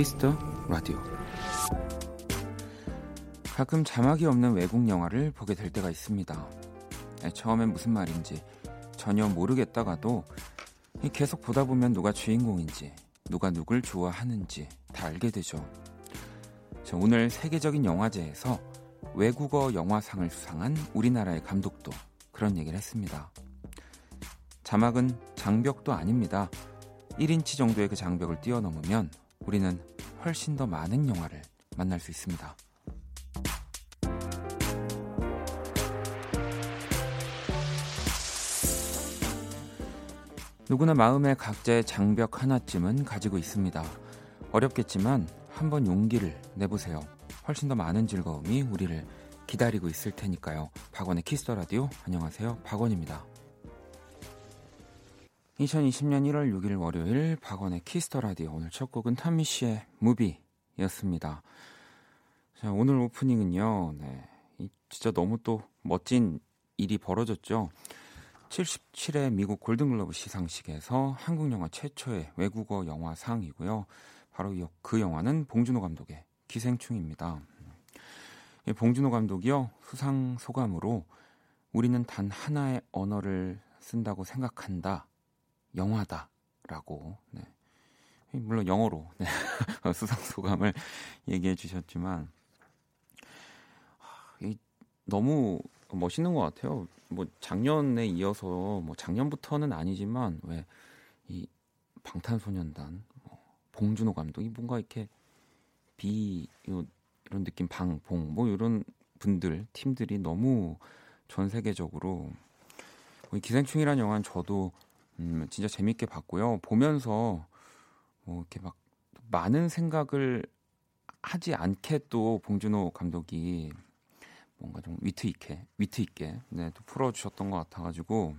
Kiss the Radio 가끔 자막이 없는 외국 영화를 보게 될 때가 있습니다. 처음엔 무슨 말인지 전혀 모르겠다가도 계속 보다 보면 누가 주인공인지 누가 누굴 좋아하는지 다 알게 되죠. 오늘 세계적인 영화제에서 외국어 영화상을 수상한 우리나라의 감독도 그런 얘기를 했습니다. 자막은 장벽도 아닙니다. 1인치 정도의 그 장벽을 뛰어넘으면 우리는 훨씬 더 많은 영화를 만날 수 있습니다. 누구나 마음에 각자의 장벽 하나쯤은 가지고 있습니다. 어렵겠지만 한번 용기를 내보세요. 훨씬 더 많은 즐거움이 우리를 기다리고 있을 테니까요. 박원의 Kiss the Radio 안녕하세요. 박원입니다. 2020년 1월 6일 월요일 박원의 Kiss the Radio 오늘 첫 곡은 Tom Misch의 Movie였습니다. 자, 오늘 오프닝은요. 네. 진짜 너무 또 멋진 일이 벌어졌죠. 77회 미국 골든글러브 시상식에서 한국 영화 최초의 외국어 영화상이고요. 바로 그 영화는 봉준호 감독의 기생충입니다. 봉준호 감독이요. 수상 소감으로 우리는 단 하나의 언어를 쓴다고 생각한다. 영화다라고 네. 물론 영어로 네. 수상 소감을 얘기해 주셨지만 너무 멋있는 것 같아요. 뭐 작년에 이어서 뭐 작년부터는 아니지만 왜 이 방탄소년단 뭐 봉준호 감독이 뭔가 이렇게 비 이런 느낌 방봉 뭐 이런 분들 팀들이 너무 전 세계적으로 뭐 기생충이라는 영화는 저도 음, 진짜 재밌게 봤고요. 보면서 뭐 이렇게 막 많은 생각을 하지 않게 또 봉준호 감독이 뭔가 좀 위트 있게 위트 있게 네, 또 풀어주셨던 것 같아가지고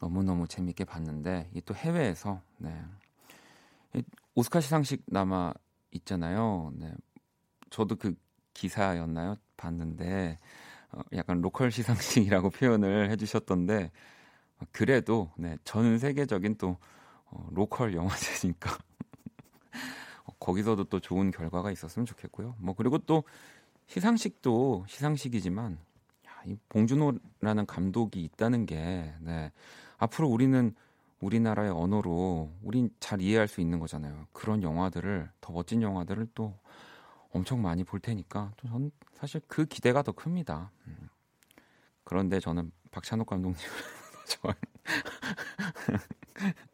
너무 너무 재밌게 봤는데 이또 해외에서 네 오스카 시상식 남아 있잖아요. 네 저도 그 기사였나요 봤는데 어, 약간 로컬 시상식이라고 표현을 해주셨던데 그래도 네, 전 세계적인 또 어, 로컬 영화제니까 어, 거기서도 또 좋은 결과가 있었으면 좋겠고요. 뭐 그리고 또 시상식도 시상식이지만 야, 이 봉준호라는 감독이 있다는 게 네, 앞으로 우리는 우리나라의 언어로 우린 잘 이해할 수 있는 거잖아요. 그런 영화들을 더 멋진 영화들을 또 엄청 많이 볼 테니까 전 사실 그 기대가 더 큽니다. 음. 그런데 저는 박찬욱 감독님 좋아요.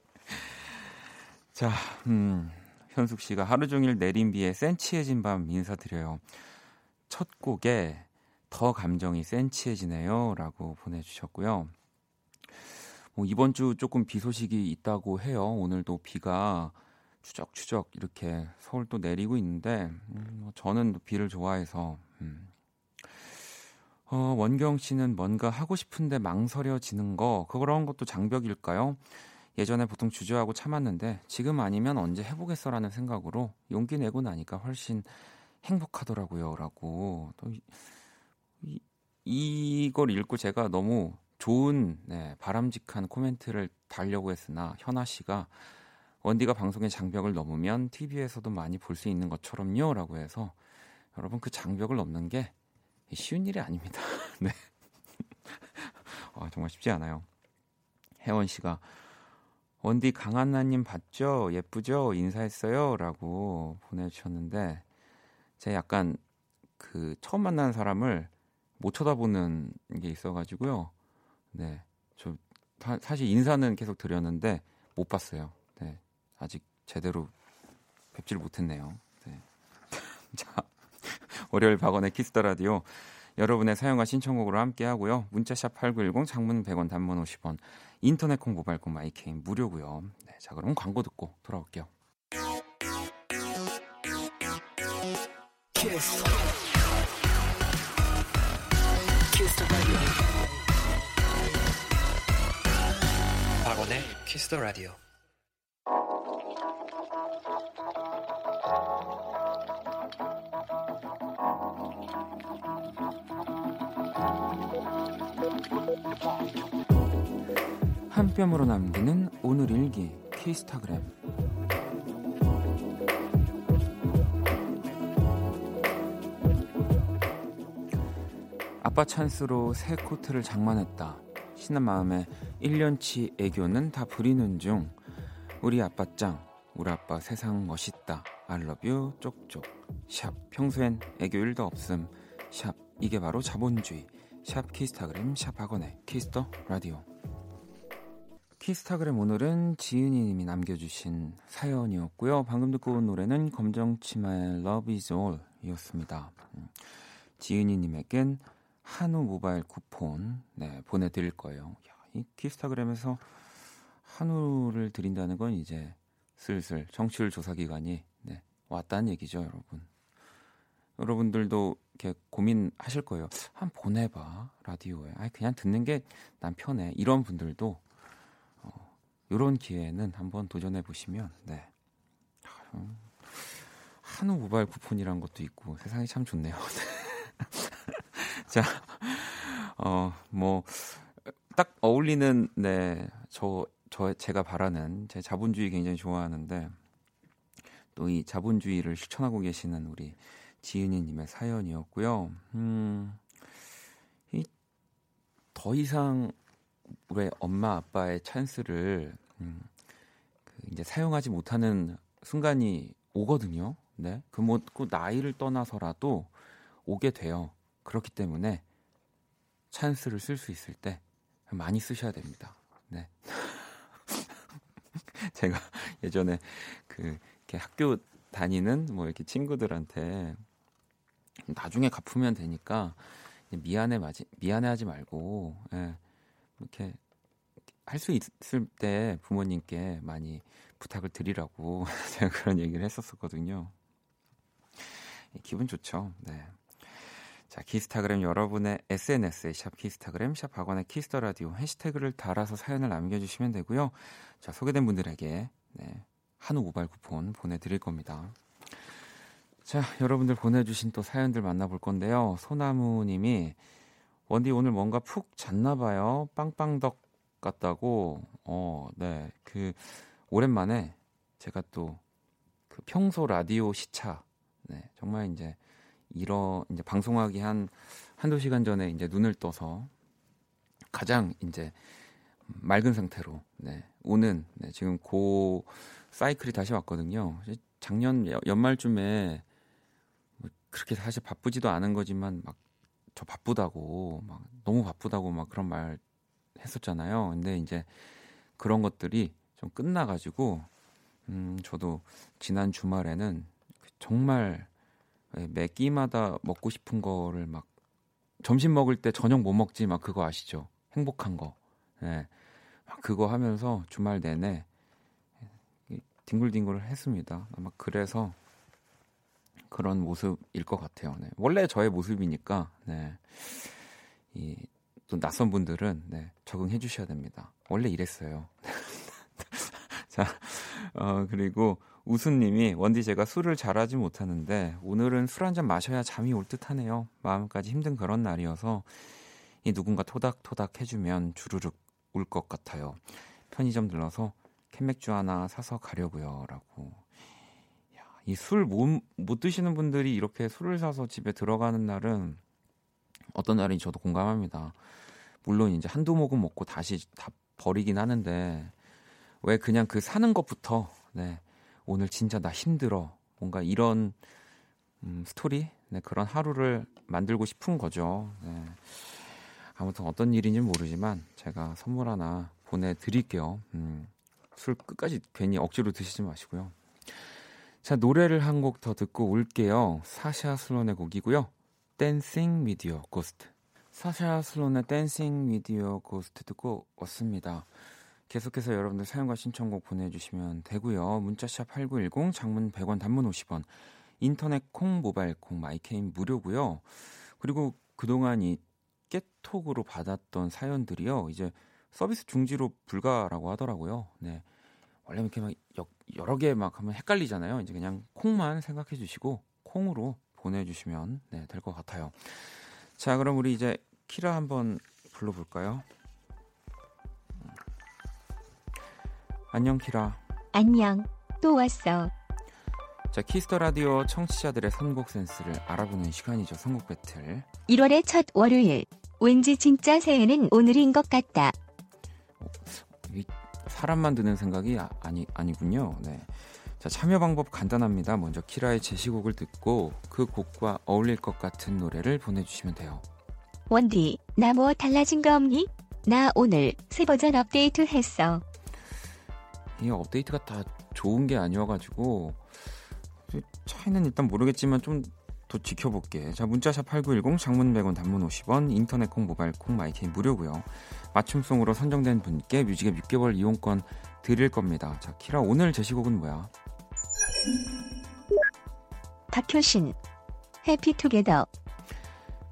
자, 음, 현숙 씨가 하루 종일 내린 비에 센치해진 밤 인사드려요. 첫 곡에 더 감정이 센치해지네요 라고 보내주셨고요. 뭐 이번 주 조금 비 소식이 있다고 해요. 오늘도 비가 추적추적 이렇게 서울 또 내리고 있는데 음, 뭐 저는 비를 좋아해서 음, 어, 원경 씨는 뭔가 하고 싶은데 망설여지는 거 그런 것도 장벽일까요? 예전에 보통 주저하고 참았는데 지금 아니면 언제 해보겠어라는 생각으로 용기 내고 나니까 훨씬 행복하더라고요라고 또 이, 이걸 읽고 제가 너무 좋은 네, 바람직한 코멘트를 달려고 했으나 현아 씨가 원디가 방송의 장벽을 넘으면 TV에서도 많이 볼 수 있는 것처럼요라고 해서 여러분 그 장벽을 넘는 게 쉬운 일이 아닙니다. 네. 아, 정말 쉽지 않아요. 혜원 씨가 원디 강한나님 봤죠? 예쁘죠? 인사했어요? 라고 보내주셨는데 제가 약간 그 처음 만난 사람을 못 쳐다보는 게 있어가지고요. 네. 저 사실 인사는 계속 드렸는데 못 봤어요. 네. 아직 제대로 뵙지를 못했네요. 네. 자. 월요일 박원의 Kiss the Radio 여러분의 사연과 신청곡으로 함께 하고요. 문자샵 8910 장문 100원 단문 50원 인터넷 콩 모바일 콩 my K는 무료고요. 네, 자 그럼 광고 듣고 돌아올게요. 키스. 키스 더 라디오 한 뼘으로 남기는 오늘 일기 키스타그램 아빠 찬스로 새 코트를 장만했다. 신난 마음에 1년치 애교는 다 부리는 중. 우리 아빠 짱, 우리 아빠 세상 멋있다. I love you 쪽쪽. 샵 평소엔 애교 1도 없음. 샵 이게 바로 자본주의. 샵 키스타그램 샵 박원의 Kiss the Radio. 키스타그램 오늘은 지은이님이 남겨주신 사연이었고요. 방금 듣고 온 노래는 검정치마의 Love Is All 이었습니다. 음, 지은이님에겐 한우 모바일 쿠폰 네, 보내드릴 거예요. 야, 이 키스타그램에서 한우를 드린다는 건 이제 슬슬 정치율 조사 기간이 네, 왔다는 얘기죠, 여러분. 여러분들도 이렇게 고민하실 거예요. 한 보내봐 라디오에. 아니 그냥 듣는 게 난 편해. 이런 분들도 이런 기회에는 한번 도전해 보시면 네. 한우 모바일 쿠폰이란 것도 있고 세상이 참 좋네요. 자, 어, 뭐, 딱 어울리는, 네, 저, 저, 제가 바라는, 제 자본주의 굉장히 좋아하는데, 또 이 자본주의를 실천하고 계시는 우리 지은이님의 사연이었고요. 음, 이, 더 이상 왜 엄마 아빠의 찬스를 음, 그 이제 사용하지 못하는 순간이 오거든요. 네, 그뭐 그 나이를 떠나서라도 오게 돼요. 그렇기 때문에 찬스를 쓸 수 있을 때 많이 쓰셔야 됩니다. 네. 제가 예전에 그 이렇게 학교 다니는 뭐 이렇게 친구들한테 나중에 갚으면 되니까 미안해 마지 미안해하지 말고 예, 이렇게 할 수 있을 때 부모님께 많이 부탁을 드리라고 제가 그런 얘기를 했었었거든요. 기분 좋죠. 네. 자, 키스타그램 여러분의 SNS에 샵 키스타그램 샵 박원의 Kiss the Radio 해시태그를 달아서 사연을 남겨주시면 되고요. 자, 소개된 분들에게 네, 한우 모바일 쿠폰 보내드릴 겁니다. 자, 여러분들 보내주신 또 사연들 만나볼 건데요. 소나무님이 원디 오늘 뭔가 푹 잤나 봐요. 빵빵덕 같다고. 어, 네. 그 오랜만에 제가 또 그 평소 라디오 시차 네, 정말 이제 이런 이제 방송하기 한 한두 시간 전에 이제 눈을 떠서 가장 이제 맑은 상태로 네, 오는 네, 지금 고 사이클이 다시 왔거든요. 작년 연말쯤에 뭐 그렇게 사실 바쁘지도 않은 거지만 막 저 바쁘다고 막 너무 바쁘다고 막 그런 말 했었잖아요. 근데 이제 그런 것들이 좀 끝나가지고 음 저도 지난 주말에는 정말 매 끼마다 먹고 싶은 거를 막 점심 먹을 때 저녁 못 먹지 막 그거 아시죠? 행복한 거. 네. 막 그거 하면서 주말 내내 뒹굴뒹굴을 했습니다. 아마 그래서 그런 모습일 것 같아요. 네. 원래 저의 모습이니까 네. 이, 또 낯선 분들은 네, 적응해 주셔야 됩니다. 원래 이랬어요. 자, 어, 그리고 우수님이 원디 제가 술을 잘하지 못하는데 오늘은 술 한 잔 마셔야 잠이 올 듯하네요. 마음까지 힘든 그런 날이어서 이 누군가 토닥토닥 해주면 주르륵 울 것 같아요. 편의점 들러서 캔맥주 하나 사서 가려고요라고. 이술못못 드시는 분들이 이렇게 술을 사서 집에 들어가는 날은 어떤 날인지 저도 공감합니다. 물론 이제 한두 모금 먹고 다시 다 버리긴 하는데 왜 그냥 그 사는 것부터 네. 오늘 진짜 나 힘들어. 뭔가 이런 음, 스토리, 네, 그런 하루를 만들고 싶은 거죠. 네. 아무튼 어떤 일인지 모르지만 제가 선물 하나 보내드릴게요. 음, 술 끝까지 괜히 억지로 드시지 마시고요. 자, 노래를 한 곡 더 듣고 올게요. 사샤 슬론의 곡이고요. Dancing With Your Ghost. 사샤 슬론의 Dancing With Your Ghost 듣고 왔습니다. 계속해서 여러분들 사연과 신청곡 보내주시면 되고요. 문자샵 8910, 장문 100원, 단문 50원, 인터넷 콩, 모바일 콩, my K는 무료고요. 그리고 그동안 이 깨톡으로 받았던 사연들이요. 이제 서비스 중지로 불가라고 하더라고요. 네. 원래 이렇게 막 여러 개 막 하면 헷갈리잖아요. 이제 그냥 콩만 생각해 주시고 콩으로 보내주시면 네, 될 것 같아요. 자, 그럼 우리 이제 키라 한번 불러볼까요? 안녕 키라. 안녕. 또 왔어. 자 Kiss the Radio 청취자들의 선곡 센스를 알아보는 시간이죠. 선곡 배틀. 1월의 첫 월요일. 왠지 진짜 새해는 오늘인 것 같다. 이 사람만 드는 생각이 아, 아니 아니군요. 네. 자 참여 방법 간단합니다. 먼저 키라의 제시곡을 듣고 그 곡과 어울릴 것 같은 노래를 보내주시면 돼요. 원디, 나 뭐 달라진 거 없니? 나 오늘 새 버전 업데이트 했어. 이 업데이트가 다 좋은 게 아니어가지고 차이는 일단 모르겠지만 좀 더 지켜볼게. 자 문자샵 8910 장문 100원 단문 50원 인터넷 콩 모바일 콩 마이케이 무료고요. 맞춤송으로 선정된 분께 뮤직앱 6개월 이용권 드릴 겁니다. 자 키라 오늘 제시곡은 뭐야? 박효신. 해피투게더.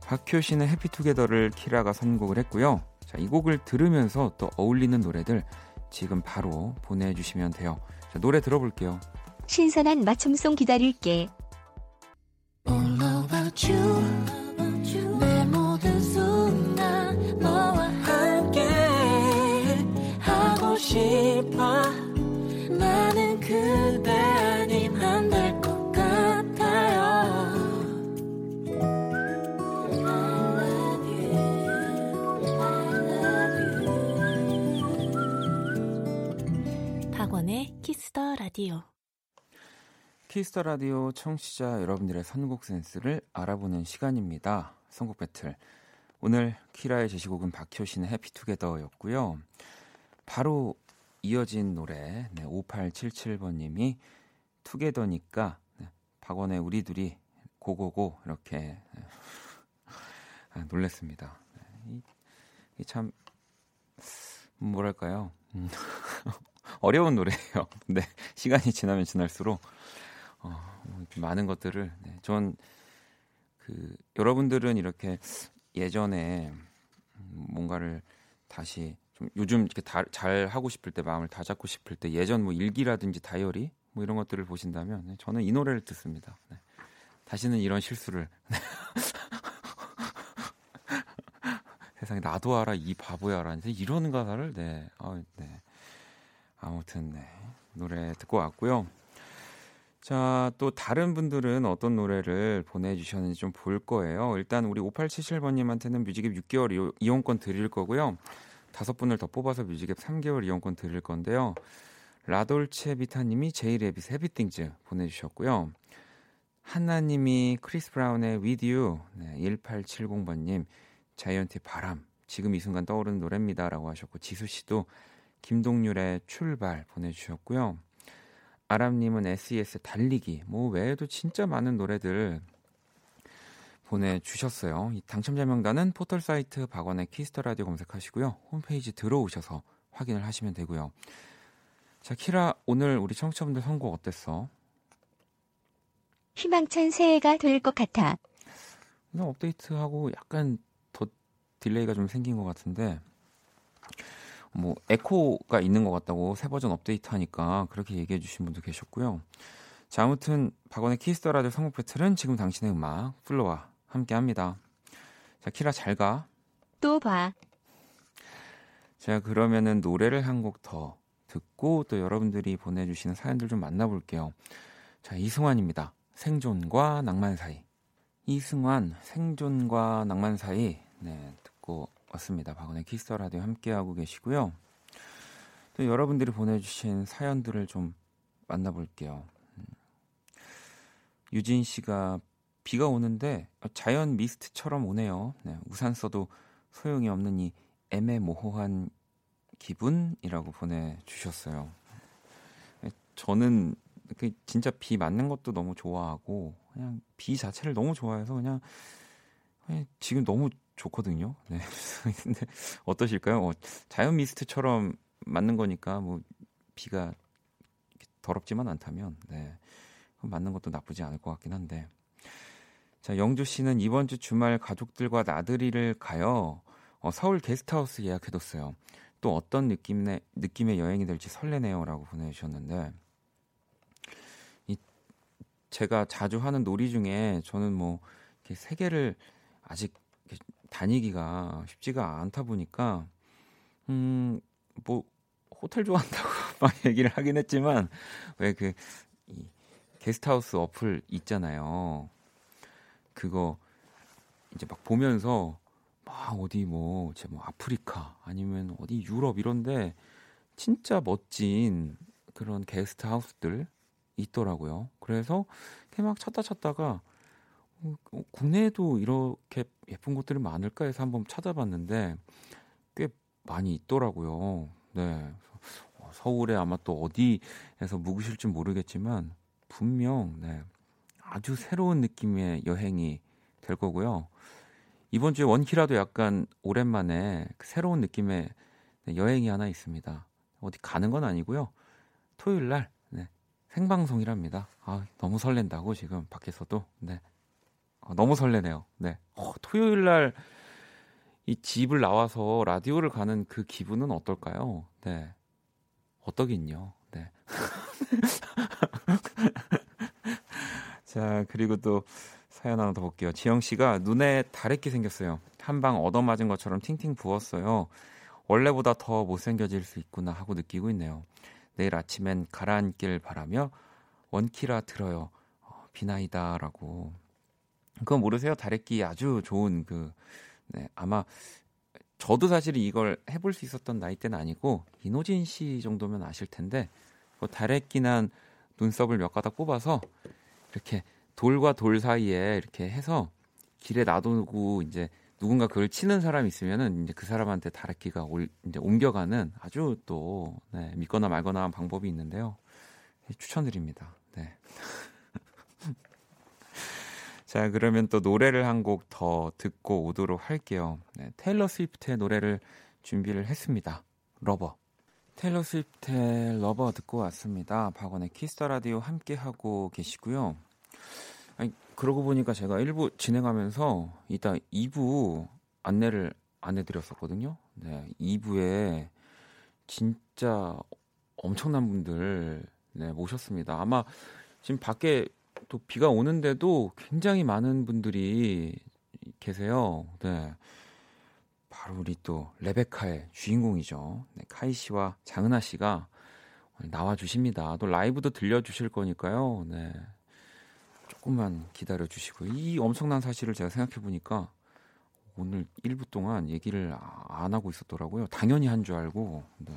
박효신의 해피투게더를 키라가 선곡을 했고요. 자, 이 곡을 들으면서 또 어울리는 노래들 지금 바로 보내주시면 돼요. 자, 노래 들어볼게요. 신선한 맞춤송 기다릴게. Radio Kiss the Radio 청취자 여러분들의 선곡 센스를 알아보는 시간입니다. 선곡 배틀. 오늘 키라의 제시곡은 박효신의 Happy Together였고요. 바로 이어진 노래 네, 5877번님이 Together니까 네, 박원의 우리 둘이 고고고 이렇게 네, 아, 놀랬습니다. 네, 참 뭐랄까요? 음, 어려운 노래예요. 네, 시간이 지나면 지날수록 어, 많은 것들을 네, 전그 여러분들은 이렇게 예전에 뭔가를 다시 좀 요즘 이렇게 다, 잘 하고 싶을 때 마음을 다 잡고 싶을 때 예전 뭐 일기라든지 다이어리 뭐 이런 것들을 보신다면 네, 저는 이 노래를 듣습니다. 네. 다시는 이런 실수를 세상에 나도 알아 이 바보야라 이런 가사를 네, 아, 네. 아무튼 네. 노래 듣고 왔고요. 자, 또 다른 분들은 어떤 노래를 보내주셨는지 좀 볼 거예요. 일단 우리 5877번님한테는 뮤직앱 6개월 이용권 드릴 거고요. 다섯 분을 더 뽑아서 뮤직앱 3개월 이용권 드릴 건데요. 라돌체 비타님이 제이레빗 Happy Things 보내주셨고요. 한나님이 크리스 브라운의 With You 네, 1870번님 자이언티 바람 지금 이 순간 떠오르는 노래입니다 라고 하셨고 지수 씨도 김동률의 출발 보내주셨고요. 아람님은 SES 달리기 뭐 외에도 진짜 많은 노래들 보내주셨어요. 이 당첨자 명단은 포털 사이트 박원의 Kiss the Radio 검색하시고요. 홈페이지 들어오셔서 확인을 하시면 되고요. 자, 키라 오늘 우리 청취자분들 선곡 어땠어? 희망찬 새해가 될 것 같아. 그냥 업데이트하고 약간 더 delay가 좀 생긴 것 같은데 뭐 에코가 있는 것 같다고 새 버전 업데이트하니까 그렇게 얘기해 주신 분도 계셨고요. 자 아무튼 박원의 Kiss the Radio 선곡 배틀은 지금 당신의 음악 플로와 함께합니다. 자 키라 잘 가. 또 봐. 자 그러면은 노래를 한 곡 더 듣고 또 여러분들이 보내주시는 사연들 좀 만나볼게요. 자 이승환입니다. 생존과 낭만 사이. 이승환 생존과 낭만 사이 네 듣고 왔습니다. 박원의 Kiss the Radio 함께하고 계시고요. 또 여러분들이 보내주신 사연들을 좀 만나볼게요. 음. 유진 씨가 비가 오는데 자연 미스트처럼 오네요. 네, 우산 써도 소용이 없는 이 애매모호한 기분이라고 보내주셨어요. 네, 저는 그 진짜 비 맞는 것도 너무 좋아하고 그냥 비 자체를 너무 좋아해서 그냥 지금 너무 좋거든요. 네. 근데 어떠실까요? 어, 자연 미스트처럼 맞는 거니까 뭐 비가 더럽지만 않다면 네. 맞는 것도 나쁘지 않을 것 같긴 한데. 자, 영주 씨는 이번 주 주말 가족들과 나들이를 가요. 어, 서울 게스트하우스 예약해뒀어요. 또 어떤 느낌의 느낌의 여행이 될지 설레네요라고 보내주셨는데 이 제가 자주 하는 놀이 중에 저는 뭐 이렇게 세계를 아직 다니기가 쉽지가 않다 보니까 음 뭐 호텔 좋아한다고 막 얘기를 하긴 했지만 왜 그 게스트하우스 어플 있잖아요. 그거 이제 막 보면서 막 어디 뭐, 제 뭐 아프리카 아니면 어디 유럽 이런데 진짜 멋진 그런 게스트 하우스들 있더라고요. 그래서 막 찾다 찾다가 국내에도 이렇게 예쁜 곳들이 많을까 해서 한번 찾아봤는데 꽤 많이 있더라고요. 네. 어, 서울에 아마 또 어디에서 묵으실지 모르겠지만 분명 네. 아주 새로운 느낌의 여행이 될 거고요. 이번 주에 원키라도 약간 오랜만에 그 새로운 느낌의 여행이 하나 있습니다. 어디 가는 건 아니고요. 토요일 날 네, 생방송이랍니다. 아, 너무 설렌다고 지금 밖에서도 네. 아, 너무 설레네요. 네. 어, 토요일 날 이 집을 나와서 라디오를 가는 그 기분은 어떨까요? 네. 어떠긴요. 네. 자, 그리고 또 사연 하나 더 볼게요. 지영 씨가 눈에 다래끼 생겼어요. 한 방 얻어맞은 것처럼 팅팅 부었어요. 원래보다 더 못생겨질 수 있구나 하고 느끼고 있네요. 내일 아침엔 가라앉길 바라며 원키라 들어요. 어, 비나이다라고. 그건 모르세요? 다래끼 아주 좋은 그 네, 아마 저도 사실 이걸 해볼 수 있었던 나이 때는 아니고 이노진 씨 정도면 아실 텐데 그 다래끼난 눈썹을 몇 가닥 뽑아서 이렇게 돌과 돌 사이에 이렇게 해서 길에 놔두고 이제 누군가 그걸 치는 사람이 있으면은 이제 그 사람한테 다래끼가 올, 이제 옮겨가는 아주 또 네, 믿거나 말거나 한 방법이 있는데요. 추천드립니다. 네. 자, 그러면 또 노래를 한 곡 더 듣고 오도록 할게요. 네, 테일러 스위프트의 노래를 준비를 했습니다. Lover. 테일러 스위프트의 Lover 듣고 왔습니다. 박원의 Kiss the Radio 함께 하고 계시고요. 아니, 그러고 보니까 제가 1부 진행하면서 이따 2부 안내를 안 해드렸었거든요. 네, 2부에 진짜 엄청난 분들 네, 모셨습니다. 아마 지금 밖에 또 비가 오는데도 굉장히 많은 분들이 계세요. 네. 바로 우리 또 레베카의 주인공이죠. 네, 카이 씨와 장은아 씨가 나와 주십니다. 또 라이브도 들려 주실 거니까요. 네. 조금만 기다려 주시고 이 엄청난 사실을 제가 생각해 보니까 오늘 1부 동안 얘기를 안 하고 있었더라고요. 당연히 한 줄 알고. 네.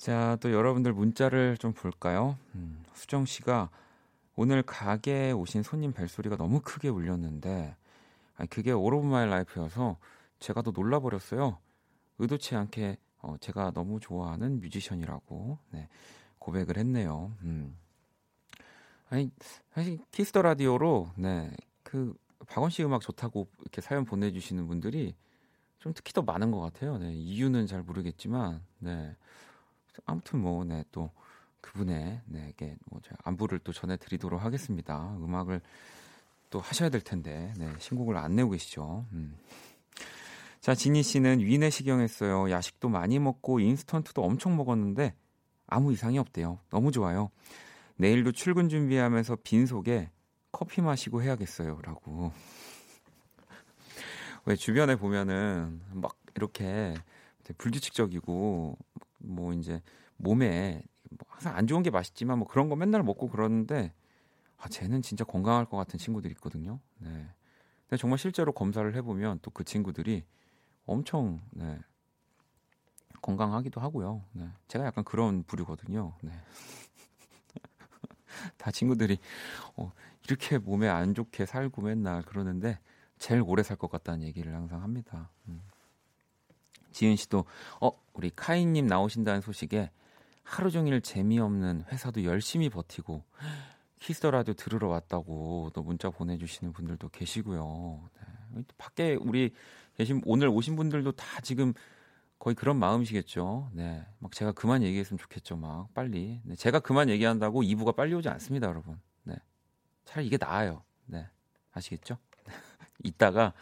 자, 또 여러분들 문자를 좀 볼까요? 음, 수정 씨가 오늘 가게에 오신 손님 벨소리가 너무 크게 울렸는데 아니, 그게 all of my life여서 제가 더 놀라버렸어요. 의도치 않게 어, 제가 너무 좋아하는 뮤지션이라고 네, 고백을 했네요. 음. 아니 사실 키스 더 라디오로 네, 그 박원 씨 음악 좋다고 이렇게 사연 보내주시는 분들이 좀 특히 더 많은 것 같아요. 네, 이유는 잘 모르겠지만 네. 아무튼 뭐 네, 또 그분의 네게 뭐 제가 안부를 또 전해드리도록 하겠습니다. 음악을 또 하셔야 될 텐데 네, 신곡을 안 내고 계시죠. 음. 자 지니 씨는 위내시경했어요. 야식도 많이 먹고 인스턴트도 엄청 먹었는데 아무 이상이 없대요. 너무 좋아요. 내일도 출근 준비하면서 빈속에 커피 마시고 해야겠어요 라고. 왜 주변에 보면은 막 이렇게 불규칙적이고 뭐 이제 몸에 뭐 항상 안 좋은 게 맛있지만 뭐 그런 거 맨날 먹고 그러는데 아 쟤는 진짜 건강할 것 같은 친구들이 있거든요. 네. 근데 정말 실제로 검사를 해보면 또 그 친구들이 엄청 네. 건강하기도 하고요. 네. 제가 약간 그런 부류거든요. 네. 다 친구들이 어, 이렇게 몸에 안 좋게 살고 맨날 그러는데 제일 오래 살 것 같다는 얘기를 항상 합니다. 음. 지은 씨도 어 우리 카이님 나오신다는 소식에 하루 종일 재미없는 회사도 열심히 버티고 키스 더 라디오 들으러 왔다고 또 문자 보내주시는 분들도 계시고요. 네. 밖에 우리 계신 오늘 오신 분들도 다 지금 거의 그런 마음이시겠죠. 네, 막 제가 그만 얘기했으면 좋겠죠. 막 빨리. 네, 제가 그만 얘기한다고 2부가 빨리 오지 않습니다, 여러분. 네, 차라리 이게 나아요. 네, 아시겠죠? 이따가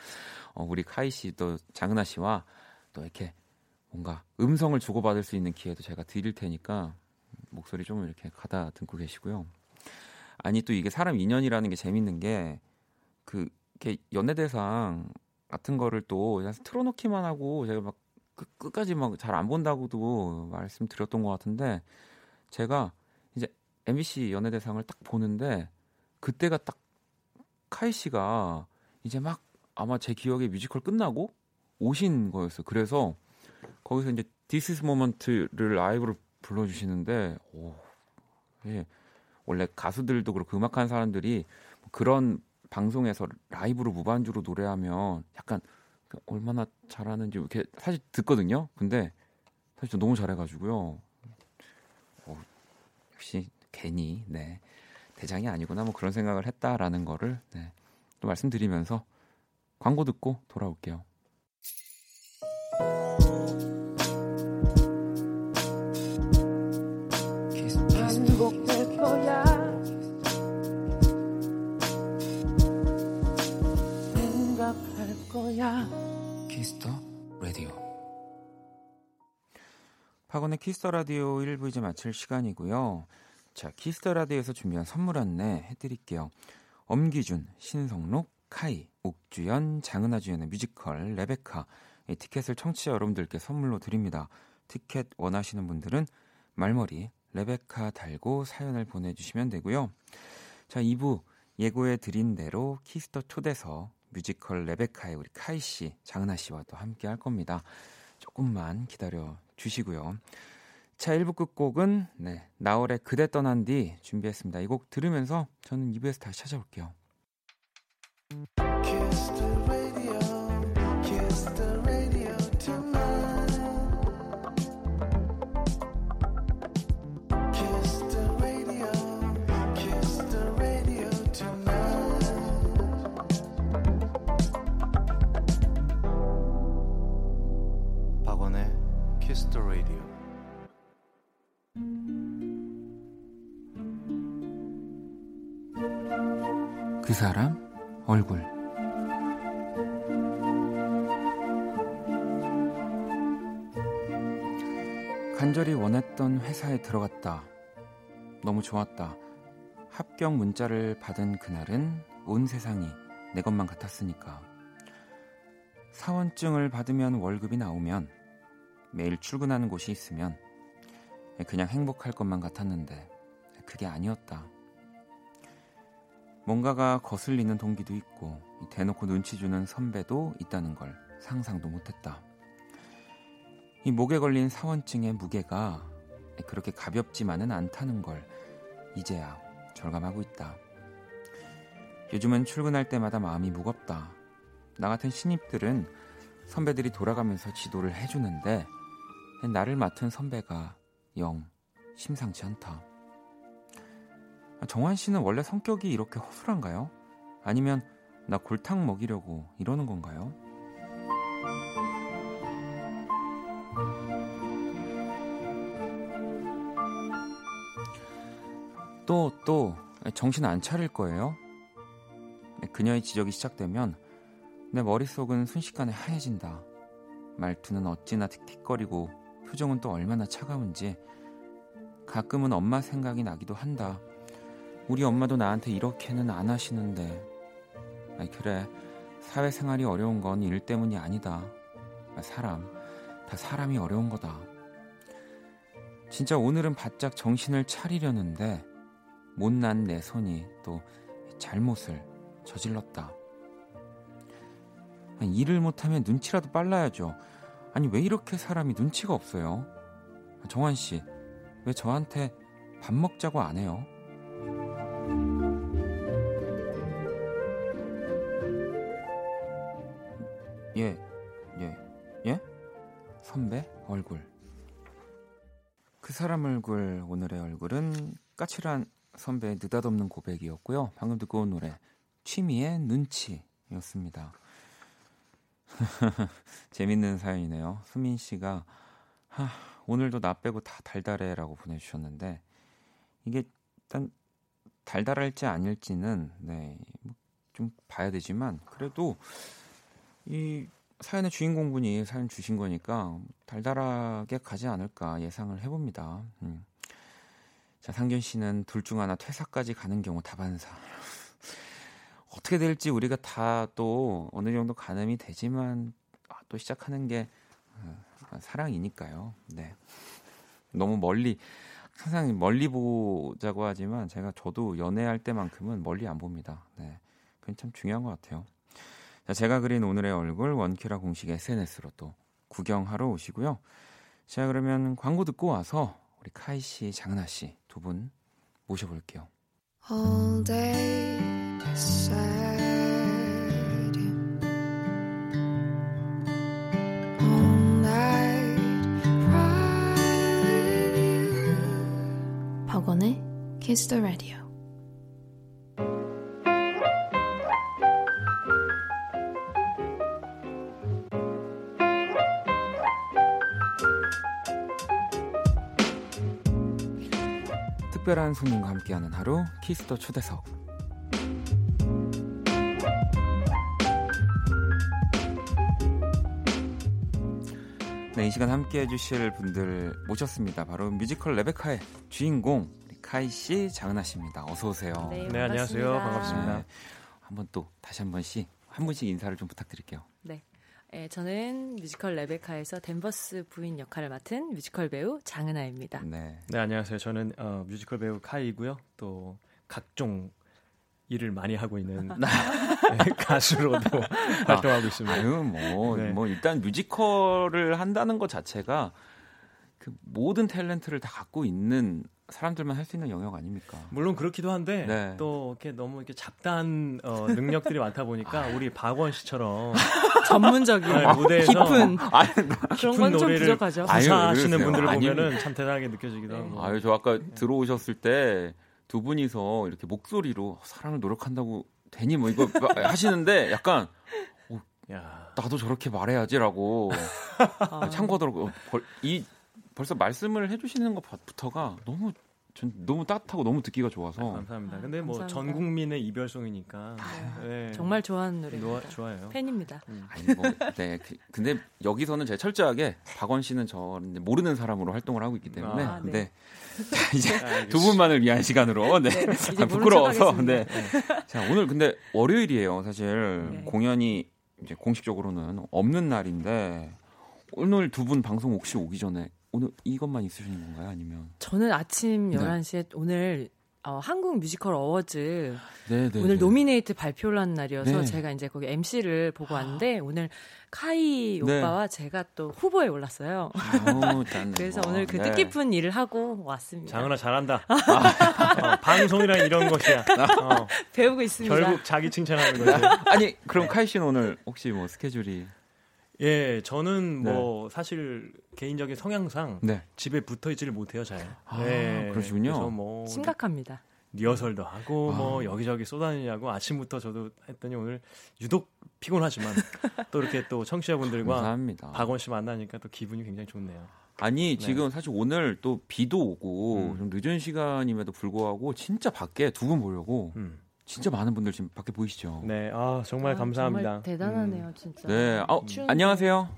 어, 우리 카이 씨 또 장은아 씨와 또 이렇게 뭔가 음성을 주고받을 수 있는 기회도 제가 드릴 테니까 목소리 좀 이렇게 가다듬고 계시고요. 아니 또 이게 사람 인연이라는 게 재밌는 게 그 이렇게 연예대상 같은 거를 또 틀어놓기만 하고 제가 막 끝, 끝까지 막 잘 안 본다고도 말씀드렸던 것 같은데 제가 이제 MBC 연예대상을 딱 보는데 그때가 딱 카이 씨가 이제 막 아마 제 기억에 뮤지컬 끝나고 오신 거였어요. 그래서 거기서 이제 This is Moment를 라이브로 불러주시는데 오, 예. 원래 가수들도 그렇고 음악하는 사람들이 그런 방송에서 라이브로 무반주로 노래하면 약간 얼마나 잘하는지 이렇게 사실 듣거든요. 근데 사실 너무 잘해가지고요. 어, 역시 괜히 네 대장이 아니구나 뭐 그런 생각을 했다라는 거를 네, 또 말씀드리면서 광고 듣고 돌아올게요. 반복될 거야 생각할 거야 키스 더 라디오. 박원의 키스 더 라디오 1부 이제 마칠 시간이고요. 자, 키스 더 라디오에서 준비한 선물 안내 해드릴게요. 엄기준, 신성록, 카이, 옥주현, 장은아 주연의 뮤지컬 레베카 이 티켓을 청취자 여러분들께 선물로 드립니다. 티켓 원하시는 분들은 말머리 레베카 달고 사연을 보내주시면 되고요. 자, 2부 예고해 드린 대로 키스 더 초대석 뮤지컬 레베카의 우리 카이 씨, 장은아 씨와 또 함께 할 겁니다. 조금만 기다려 주시고요. 자, 1부 끝곡은 네, 나얼의 그대 떠난 뒤 준비했습니다. 이 곡 들으면서 저는 2부에서 다시 찾아올게요. 사람 얼굴 간절히 원했던 회사에 들어갔다. 너무 좋았다. 합격 문자를 받은 그날은 온 세상이 내 것만 같았으니까. 사원증을 받으면 월급이 나오면 매일 출근하는 곳이 있으면 그냥 행복할 것만 같았는데 그게 아니었다. 뭔가가 거슬리는 동기도 있고 대놓고 눈치 주는 선배도 있다는 걸 상상도 못했다. 이 목에 걸린 사원증의 무게가 그렇게 가볍지만은 않다는 걸 이제야 절감하고 있다. 요즘은 출근할 때마다 마음이 무겁다. 나 같은 신입들은 선배들이 돌아가면서 지도를 해주는데 나를 맡은 선배가 영 심상치 않다. 정환 씨는 원래 성격이 이렇게 허술한가요? 아니면 나 골탕 먹이려고 이러는 건가요? 또, 또, 정신 안 차릴 거예요? 그녀의 지적이 시작되면 내 머릿속은 순식간에 하얘진다. 말투는 어찌나 틱틱거리고 표정은 또 얼마나 차가운지 가끔은 엄마 생각이 나기도 한다. 우리 엄마도 나한테 이렇게는 안 하시는데. 아이, 그래. 사회생활이 어려운 건 일 때문이 아니다. 사람, 다 사람이 어려운 거다. 진짜 오늘은 바짝 정신을 차리려는데 못난 내 손이 또 잘못을 저질렀다. 일을 못하면 눈치라도 빨라야죠. 아니 왜 이렇게 사람이 눈치가 없어요? 정환 씨, 왜 저한테 밥 먹자고 안 해요? 예, 예, 예? 선배 얼굴. 그 사람 얼굴 오늘의 얼굴은 까칠한 선배의 느닷없는 고백이었고요. 방금 듣고 온 노래 취미의 눈치였습니다. 재밌는 사연이네요. 수민 씨가 하, 오늘도 나 빼고 다 달달해라고 보내주셨는데 이게 일단 달달할지 아닐지는 네, 뭐좀 봐야 되지만 그래도 이 사연의 주인공분이 사연 주신 거니까 달달하게 가지 않을까 예상을 해봅니다. 음. 자 상균 씨는 둘 중 하나 퇴사까지 가는 경우 다반사. 어떻게 될지 우리가 다 또 어느 정도 가늠이 되지만 아, 또 시작하는 게 어, 사랑이니까요. 네. 너무 멀리 항상 멀리 보자고 하지만 제가 저도 연애할 때만큼은 멀리 안 봅니다. 네. 그건 참 중요한 것 같아요. 자, 제가 그린 오늘의 얼굴 원키라 공식 SNS로 또 구경하러 오시고요. 자, 그러면 광고 듣고 와서 우리 카이 씨, 장은하 씨두 분 모셔볼게요. all day you, all night cry with you. 박원의 Kiss the Radio. 특별한 손님과 함께하는 하루 키스 더 초대석. 네, 이 시간 함께 해주실 분들 모셨습니다. 바로 뮤지컬 레베카의 주인공 우리 카이 씨, 장은아 씨입니다. 어서 오세요. 네, 안녕하세요. 반갑습니다. 네, 한번 또 다시 한 번씩 한 분씩 인사를 좀 부탁드릴게요. 네, 저는 뮤지컬 레베카에서 댄버스 부인 역할을 맡은 뮤지컬 배우 장은아입니다. 네. 네, 안녕하세요. 저는 어, 뮤지컬 배우 카이고요. 또 각종 일을 많이 하고 있는 네, 가수로도 활동하고 있습니다. 아유 뭐, 네. 뭐 일단 뮤지컬을 한다는 것 자체가 그 모든 탤런트를 다 갖고 있는 사람들만 할 수 있는 영역 아닙니까? 물론 그렇기도 한데 네. 또 이렇게 너무 이렇게 잡다한 어, 능력들이 많다 보니까 우리 박원 씨처럼 전문적인 네, 무대에서 깊은 아유, 그런 깊은 건좀 노래를 부족하죠. 그러세요. 분들을 아니, 보면은 참 대단하게 느껴지기도 네. 하고. 아유 저 아까 들어오셨을 때 두 분이서 이렇게 목소리로 사랑을 노력한다고 되니 뭐 이거 하시는데 약간 야, 나도 저렇게 말해야지라고 아, 참고하더라고 이 벌써 말씀을 해주시는 것부터가 너무 전 너무 따뜻하고 너무 듣기가 좋아서 감사합니다. 근데 뭐. 전 국민의 이별송이니까 네. 정말 좋아하는 노, 노래입니다. 좋아요. 팬입니다. 아니 뭐, 네. 그- 근데 여기서는 제가 철저하게 박원 씨는 저 모르는 사람으로 활동을 하고 있기 때문에 아, 네. 네. 자, 이제 알겠습니다. 두 분만을 위한 시간으로 네. 네, 아, 부끄러워서 척하겠습니다. 네. 자, 오늘 근데 월요일이에요. 사실 네. 공연이 이제 공식적으로는 없는 날인데 오늘 두 분 방송 혹시 오기 전에 오늘 이것만 있으시는 건가요? 아니면 저는 아침 네. 11시에 오늘 어, 한국 뮤지컬 어워즈 네, 네. 오늘 네. 노미네이트 발표를 한 날이어서 네. 제가 이제 거기 MC를 보고 왔는데 오늘 카이 네. 오빠와 제가 또 후보에 올랐어요. 아우, 짠. 그래서 와, 오늘 그 네. 뜻깊은 일을 하고 왔습니다. 장은아 잘한다. 어, 방송이란 이런 것이야. 어, 배우고 있습니다. 결국 자기 칭찬하는 거지. 아니, 그럼 카이 씨는 오늘 혹시 뭐 스케줄이 예, 저는 뭐 사실 개인적인 성향상 네. 집에 붙어 있지를 못해요, 잘. 아, 예, 그러시군요. 그래서 뭐 심각합니다. 리허설도 하고 아. 뭐 여기저기 쏘다니냐고 아침부터 저도 했더니 오늘 유독 피곤하지만 또 이렇게 또 청취자분들과 감사합니다. 박원 씨 만나니까 또 기분이 굉장히 좋네요. 아니 네. 지금 사실 오늘 또 비도 오고 음. 좀 늦은 시간임에도 불구하고 진짜 밖에 두 분 보려고 음. 진짜 많은 분들 지금 밖에 보이시죠? 네, 아 정말 아, 감사합니다. 정말 대단하네요, 진짜. 네. 아, 추운 안녕하세요.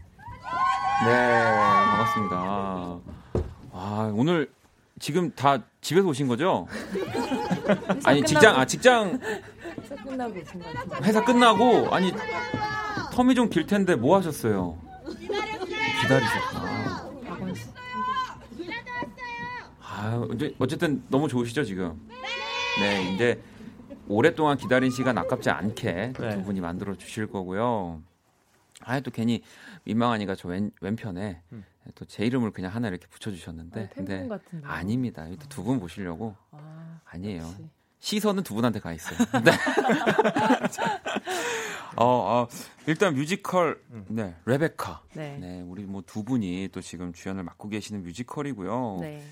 네, 반갑습니다. 아, 오늘 지금 다 집에서 오신 거죠? 아니, 직장, 아, 직장 회사 끝나고. 회사 끝나고, 아니, 텀이 좀 길 텐데 뭐 하셨어요? 씨. 아, 이제 어쨌든 너무 좋으시죠, 지금? 네, 이제 오랫동안 기다린 시간 아깝지 않게 또 네. 두 분이 만들어 주실 거고요. 아, 또 괜히 민망하니까 저 왼, 왼편에 음. 또제 이름을 그냥 하나 이렇게 붙여주셨는데. 아, 팬분 같은데. 아닙니다. 두분 보시려고. 아, 아니에요. 역시. 시선은 두 분한테 가 있어요. 네. 어, 어, 일단 뮤지컬, 음. 네, 레베카. 네. 네. 네, 우리 뭐 두 분이 또 지금 주연을 맡고 계시는 뮤지컬이고요. 네.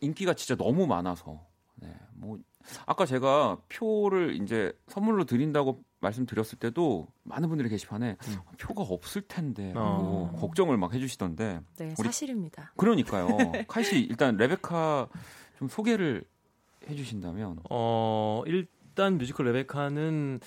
인기가 진짜 너무 많아서 네, 뭐 아까 제가 표를 이제 선물로 드린다고 말씀드렸을 때도 많은 분들이 게시판에 음. 표가 없을 텐데 어. 뭐 걱정을 막 해주시던데 네, 우리- 사실입니다. 그러니까요 카이 씨 일단 레베카 좀 소개를 해주신다면 어 일단 뮤지컬 레베카는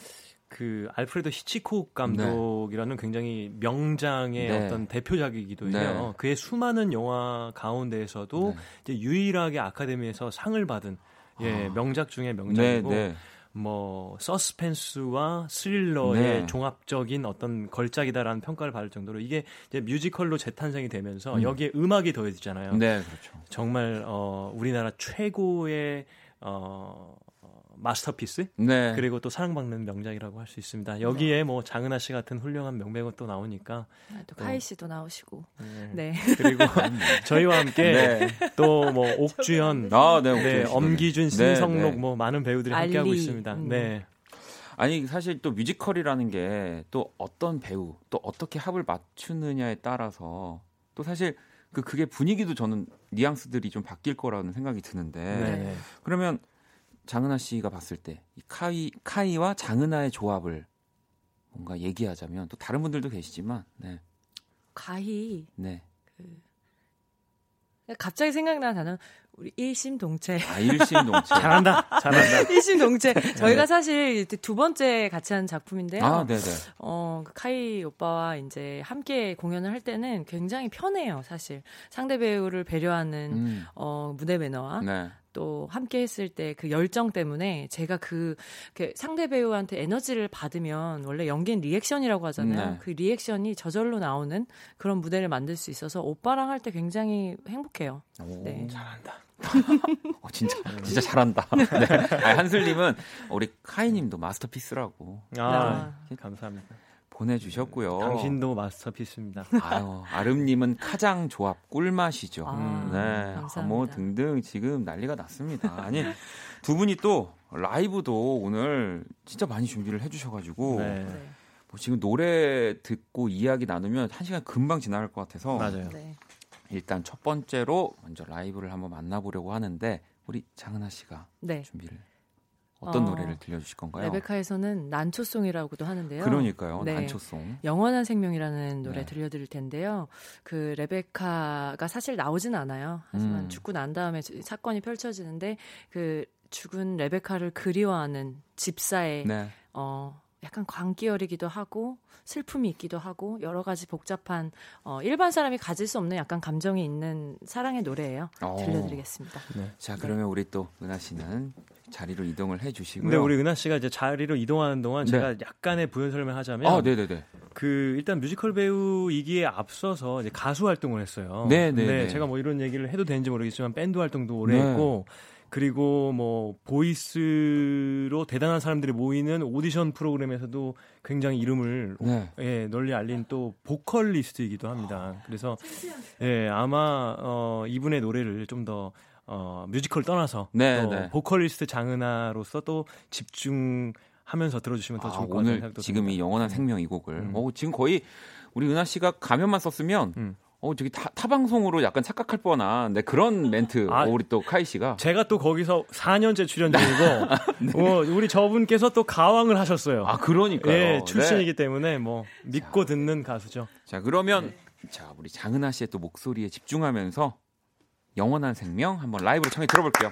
그 알프레도 히치콕 감독이라는 굉장히 명장의 네. 어떤 대표작이기도 네. 해요. 그의 수많은 영화 가운데에서도 네. 이제 유일하게 아카데미에서 상을 받은 예, 아. 명작 중에 네, 명작이고 네. 뭐 서스펜스와 스릴러의 네. 종합적인 어떤 걸작이다라는 평가를 받을 정도로 이게 이제 뮤지컬로 재탄생이 되면서 음. 여기에 음악이 더해지잖아요. 네, 그렇죠. 정말 어 우리나라 최고의 어 어, 마스터피스 네. 그리고 또 사랑받는 명작이라고 할 수 있습니다. 여기에 뭐 장은하 씨 같은 훌륭한 명배우 또 나오니까 아, 또 카이 씨도 나오시고. 네. 그리고 저희와 함께 네. 또뭐 옥주현, 아, 네, 네, 옥주현 씨. 엄기준, 네, 신성록 네. 뭐 많은 배우들이 함께하고 알리. 있습니다. 음. 네. 아니 사실 또 뮤지컬이라는 게 또 어떤 배우 또 어떻게 합을 맞추느냐에 따라서 또 사실 그 그게 분위기도 저는 뉘앙스들이 좀 바뀔 거라는 생각이 드는데 네. 그러면 장은하 씨가 봤을 때 이 카이 카이와 장은하의 조합을 뭔가 얘기하자면 또 다른 분들도 계시지만 네. 가히 네. 갑자기 생각나는 단어 우리 일심동체. 아 일심동체. 잘한다. 잘한다. 일심동체. 저희가 사실 이제 두 번째 같이 한 작품인데요. 아, 네, 네. 어, 그 카이 오빠와 이제 함께 공연을 할 때는 굉장히 편해요, 사실. 상대 배우를 배려하는 음. 어, 무대 매너와 네. 또 함께 했을 때 그 열정 때문에 제가 그, 그 상대 배우한테 에너지를 받으면 원래 연기는 리액션이라고 하잖아요. 네. 그 리액션이 저절로 나오는 그런 무대를 만들 수 있어서 오빠랑 할 때 굉장히 행복해요. 오, 네. 잘한다. 어, 진짜 진짜 잘한다. 네. 아니, 한슬님은 우리 카이님도 마스터피스라고 아, 감사합니다. 보내주셨고요. 당신도 마스터피스입니다. 아유, 아름님은 카장 조합 꿀맛이죠. 아, 네, 감사합니다. 뭐 등등 지금 난리가 났습니다. 아니 두 분이 또 라이브도 오늘 진짜 많이 준비를 해주셔가지고 네. 네. 뭐 지금 노래 듣고 이야기 나누면 한 시간 금방 지나갈 것 같아서 맞아요. 네. 일단 첫 번째로 먼저 라이브를 한번 만나보려고 하는데 우리 장은하 씨가 네. 준비를 어떤 어, 노래를 들려주실 건가요? 레베카에서는 난초송이라고도 하는데요. 그러니까요, 네. 난초송. 영원한 생명이라는 노래 네. 들려드릴 텐데요. 그 레베카가 사실 나오진 않아요. 하지만 음. 죽고 난 다음에 사건이 펼쳐지는데 그 죽은 레베카를 그리워하는 집사의 네. 어 약간 광기어리기도 하고 슬픔이 있기도 하고 여러 가지 복잡한 어 일반 사람이 가질 수 없는 약간 감정이 있는 사랑의 노래예요. 어. 들려드리겠습니다. 자, 그러면 우리 또 은아 씨는 자리로 이동을 해주시고요. 근데 우리 은아 씨가 이제 자리로 이동하는 동안 네. 제가 약간의 부연 설명하자면 아, 네네네. 그 일단 뮤지컬 배우이기에 앞서서 이제 가수 활동을 했어요. 네, 네, 근데 네. 제가 뭐 이런 얘기를 해도 되는지 모르겠지만 밴드 활동도 오래 네. 했고 그리고 뭐 voice로 대단한 사람들이 모이는 오디션 프로그램에서도 굉장히 이름을 네. 예, 널리 알린 또 보컬리스트이기도 합니다. 그래서 예, 아마 어 이분의 노래를 좀더 어, 뮤지컬 떠나서 네, 또 네. 보컬리스트 장은아로서 또 집중 하면서 들어주시면 더 아, 좋을 것 같아요. 오늘 지금 이 듭니다. 영원한 생명 이 곡을 음. 어, 지금 거의 우리 은아 씨가 가면만 썼으면 음. 어 저기 타, 타방송으로 약간 착각할 뻔한 네, 그런 멘트 아, 어, 우리 또 카이 씨가 제가 또 거기서 4년째 출연 중이고 어, 우리 저분께서 또 가왕을 하셨어요. 네. 아 그러니까요. 예, 네. 출신이기 때문에 뭐 믿고 듣는 가수죠. 자 그러면 네. 자 우리 장은하 씨의 또 목소리에 집중하면서 영원한 생명 한번 라이브로 청해 들어볼게요.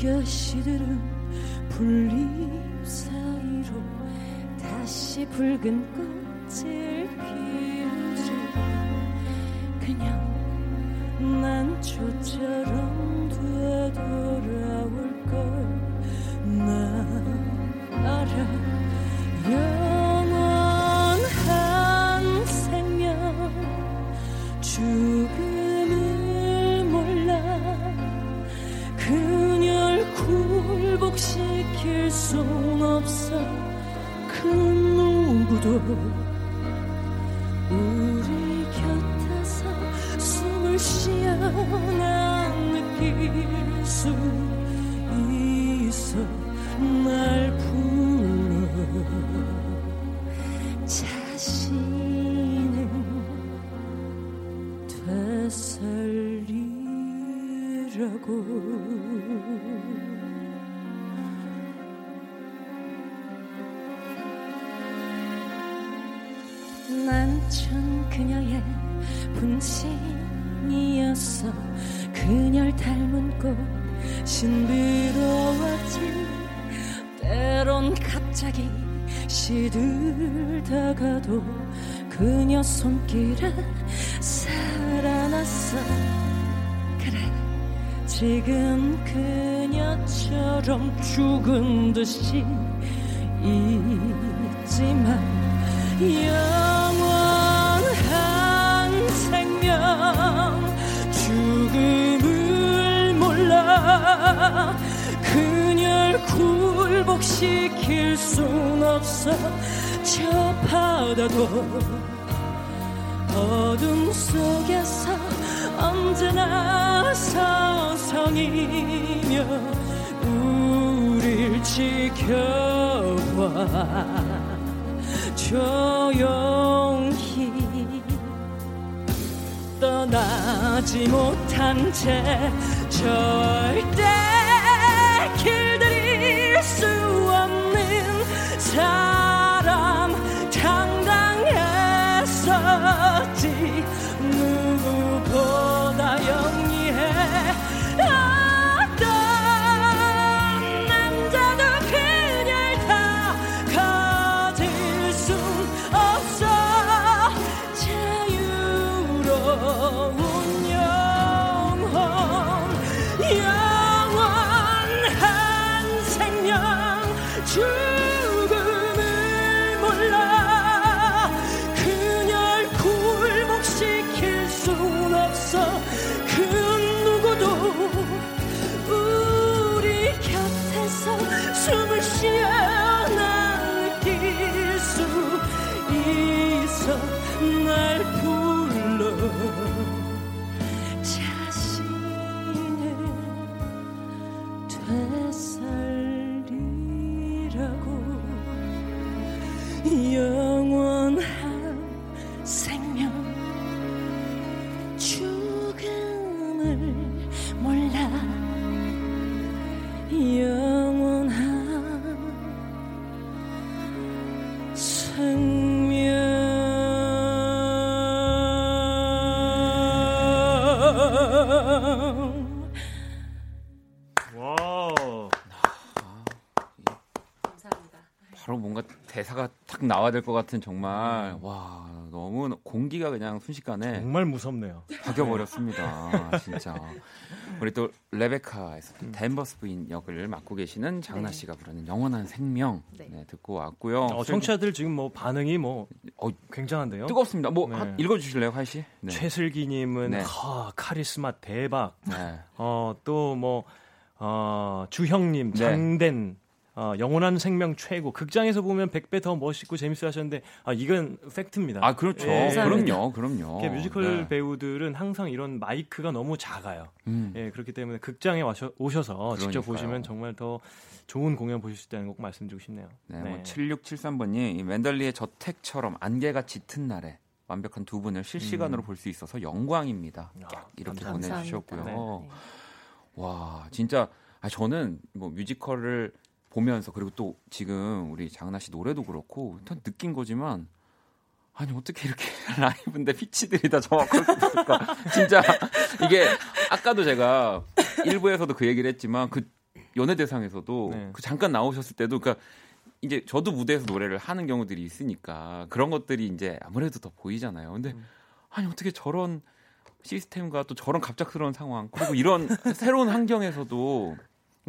검게 시들은 풀잎 사이로 다시 붉은 꽃을 지금 그녀처럼 죽은 듯이 있지만 영원한 생명 죽음을 몰라 그녀를 굴복시킬 순 없어. 저 바다도 서성이며 우릴 지켜봐. 조용히 떠나지 못한 채 절대 길들일 수 없는 사람 당당했었지. 누구보다 딱 나와야 될 것 같은 정말 와 너무 공기가 그냥 순식간에 정말 무섭네요. 바뀌어 버렸습니다. 진짜. 우리 또 레베카에서 댄버스 부인 역을 맡고 계시는 장은아 네. 씨가 부르는 영원한 생명 네. 네, 듣고 왔고요. 어, 청취자들 지금 뭐 반응이 뭐 어, 굉장한데요. 뜨겁습니다. 뭐 네. 한- 읽어주실래요, 카이 씨? 네. 최슬기님은 네. 하, 카리스마 대박. 네. 어, 또 뭐, 어, 주형님, 네. 장된, 어, 영원한 생명 최고. 극장에서 보면 100배 더 멋있고 재밌어 하셨는데, 아, 이건 팩트입니다. 아 그렇죠. 예. 그럼요, 그럼요. 이렇게 뮤지컬 네. 배우들은 항상 이런 마이크가 너무 작아요. 음. 예, 그렇기 때문에 극장에 와셔, 오셔서 직접 그러니까요. 보시면 정말 더 좋은 공연 보실 수 있다는 거 꼭 말씀드리고 싶네요. 네, 뭐 7673번이 이 웬덜리의 저택처럼 안개가 짙은 날에 완벽한 두 분을 실시간으로 볼수 있어서 영광입니다. 아, 깍 이렇게 감사합니다. 보내주셨고요. 네. 와 진짜 아, 저는 뭐 뮤지컬을 보면서 그리고 또 지금 우리 장나 씨 노래도 그렇고 일단 느낀 거지만 아니 어떻게 이렇게 라이브인데 피치들이 다 정확할 수 있을까? 진짜 이게 아까도 제가 일부에서도 그 얘기를 했지만 그 연예대상에서도 네. 그 잠깐 나오셨을 때도 그러니까 이제 저도 무대에서 노래를 하는 경우들이 있으니까 그런 것들이 이제 아무래도 더 보이잖아요. 근데 음. 아니 어떻게 저런 시스템과 또 저런 갑작스러운 상황 그리고 이런 새로운 환경에서도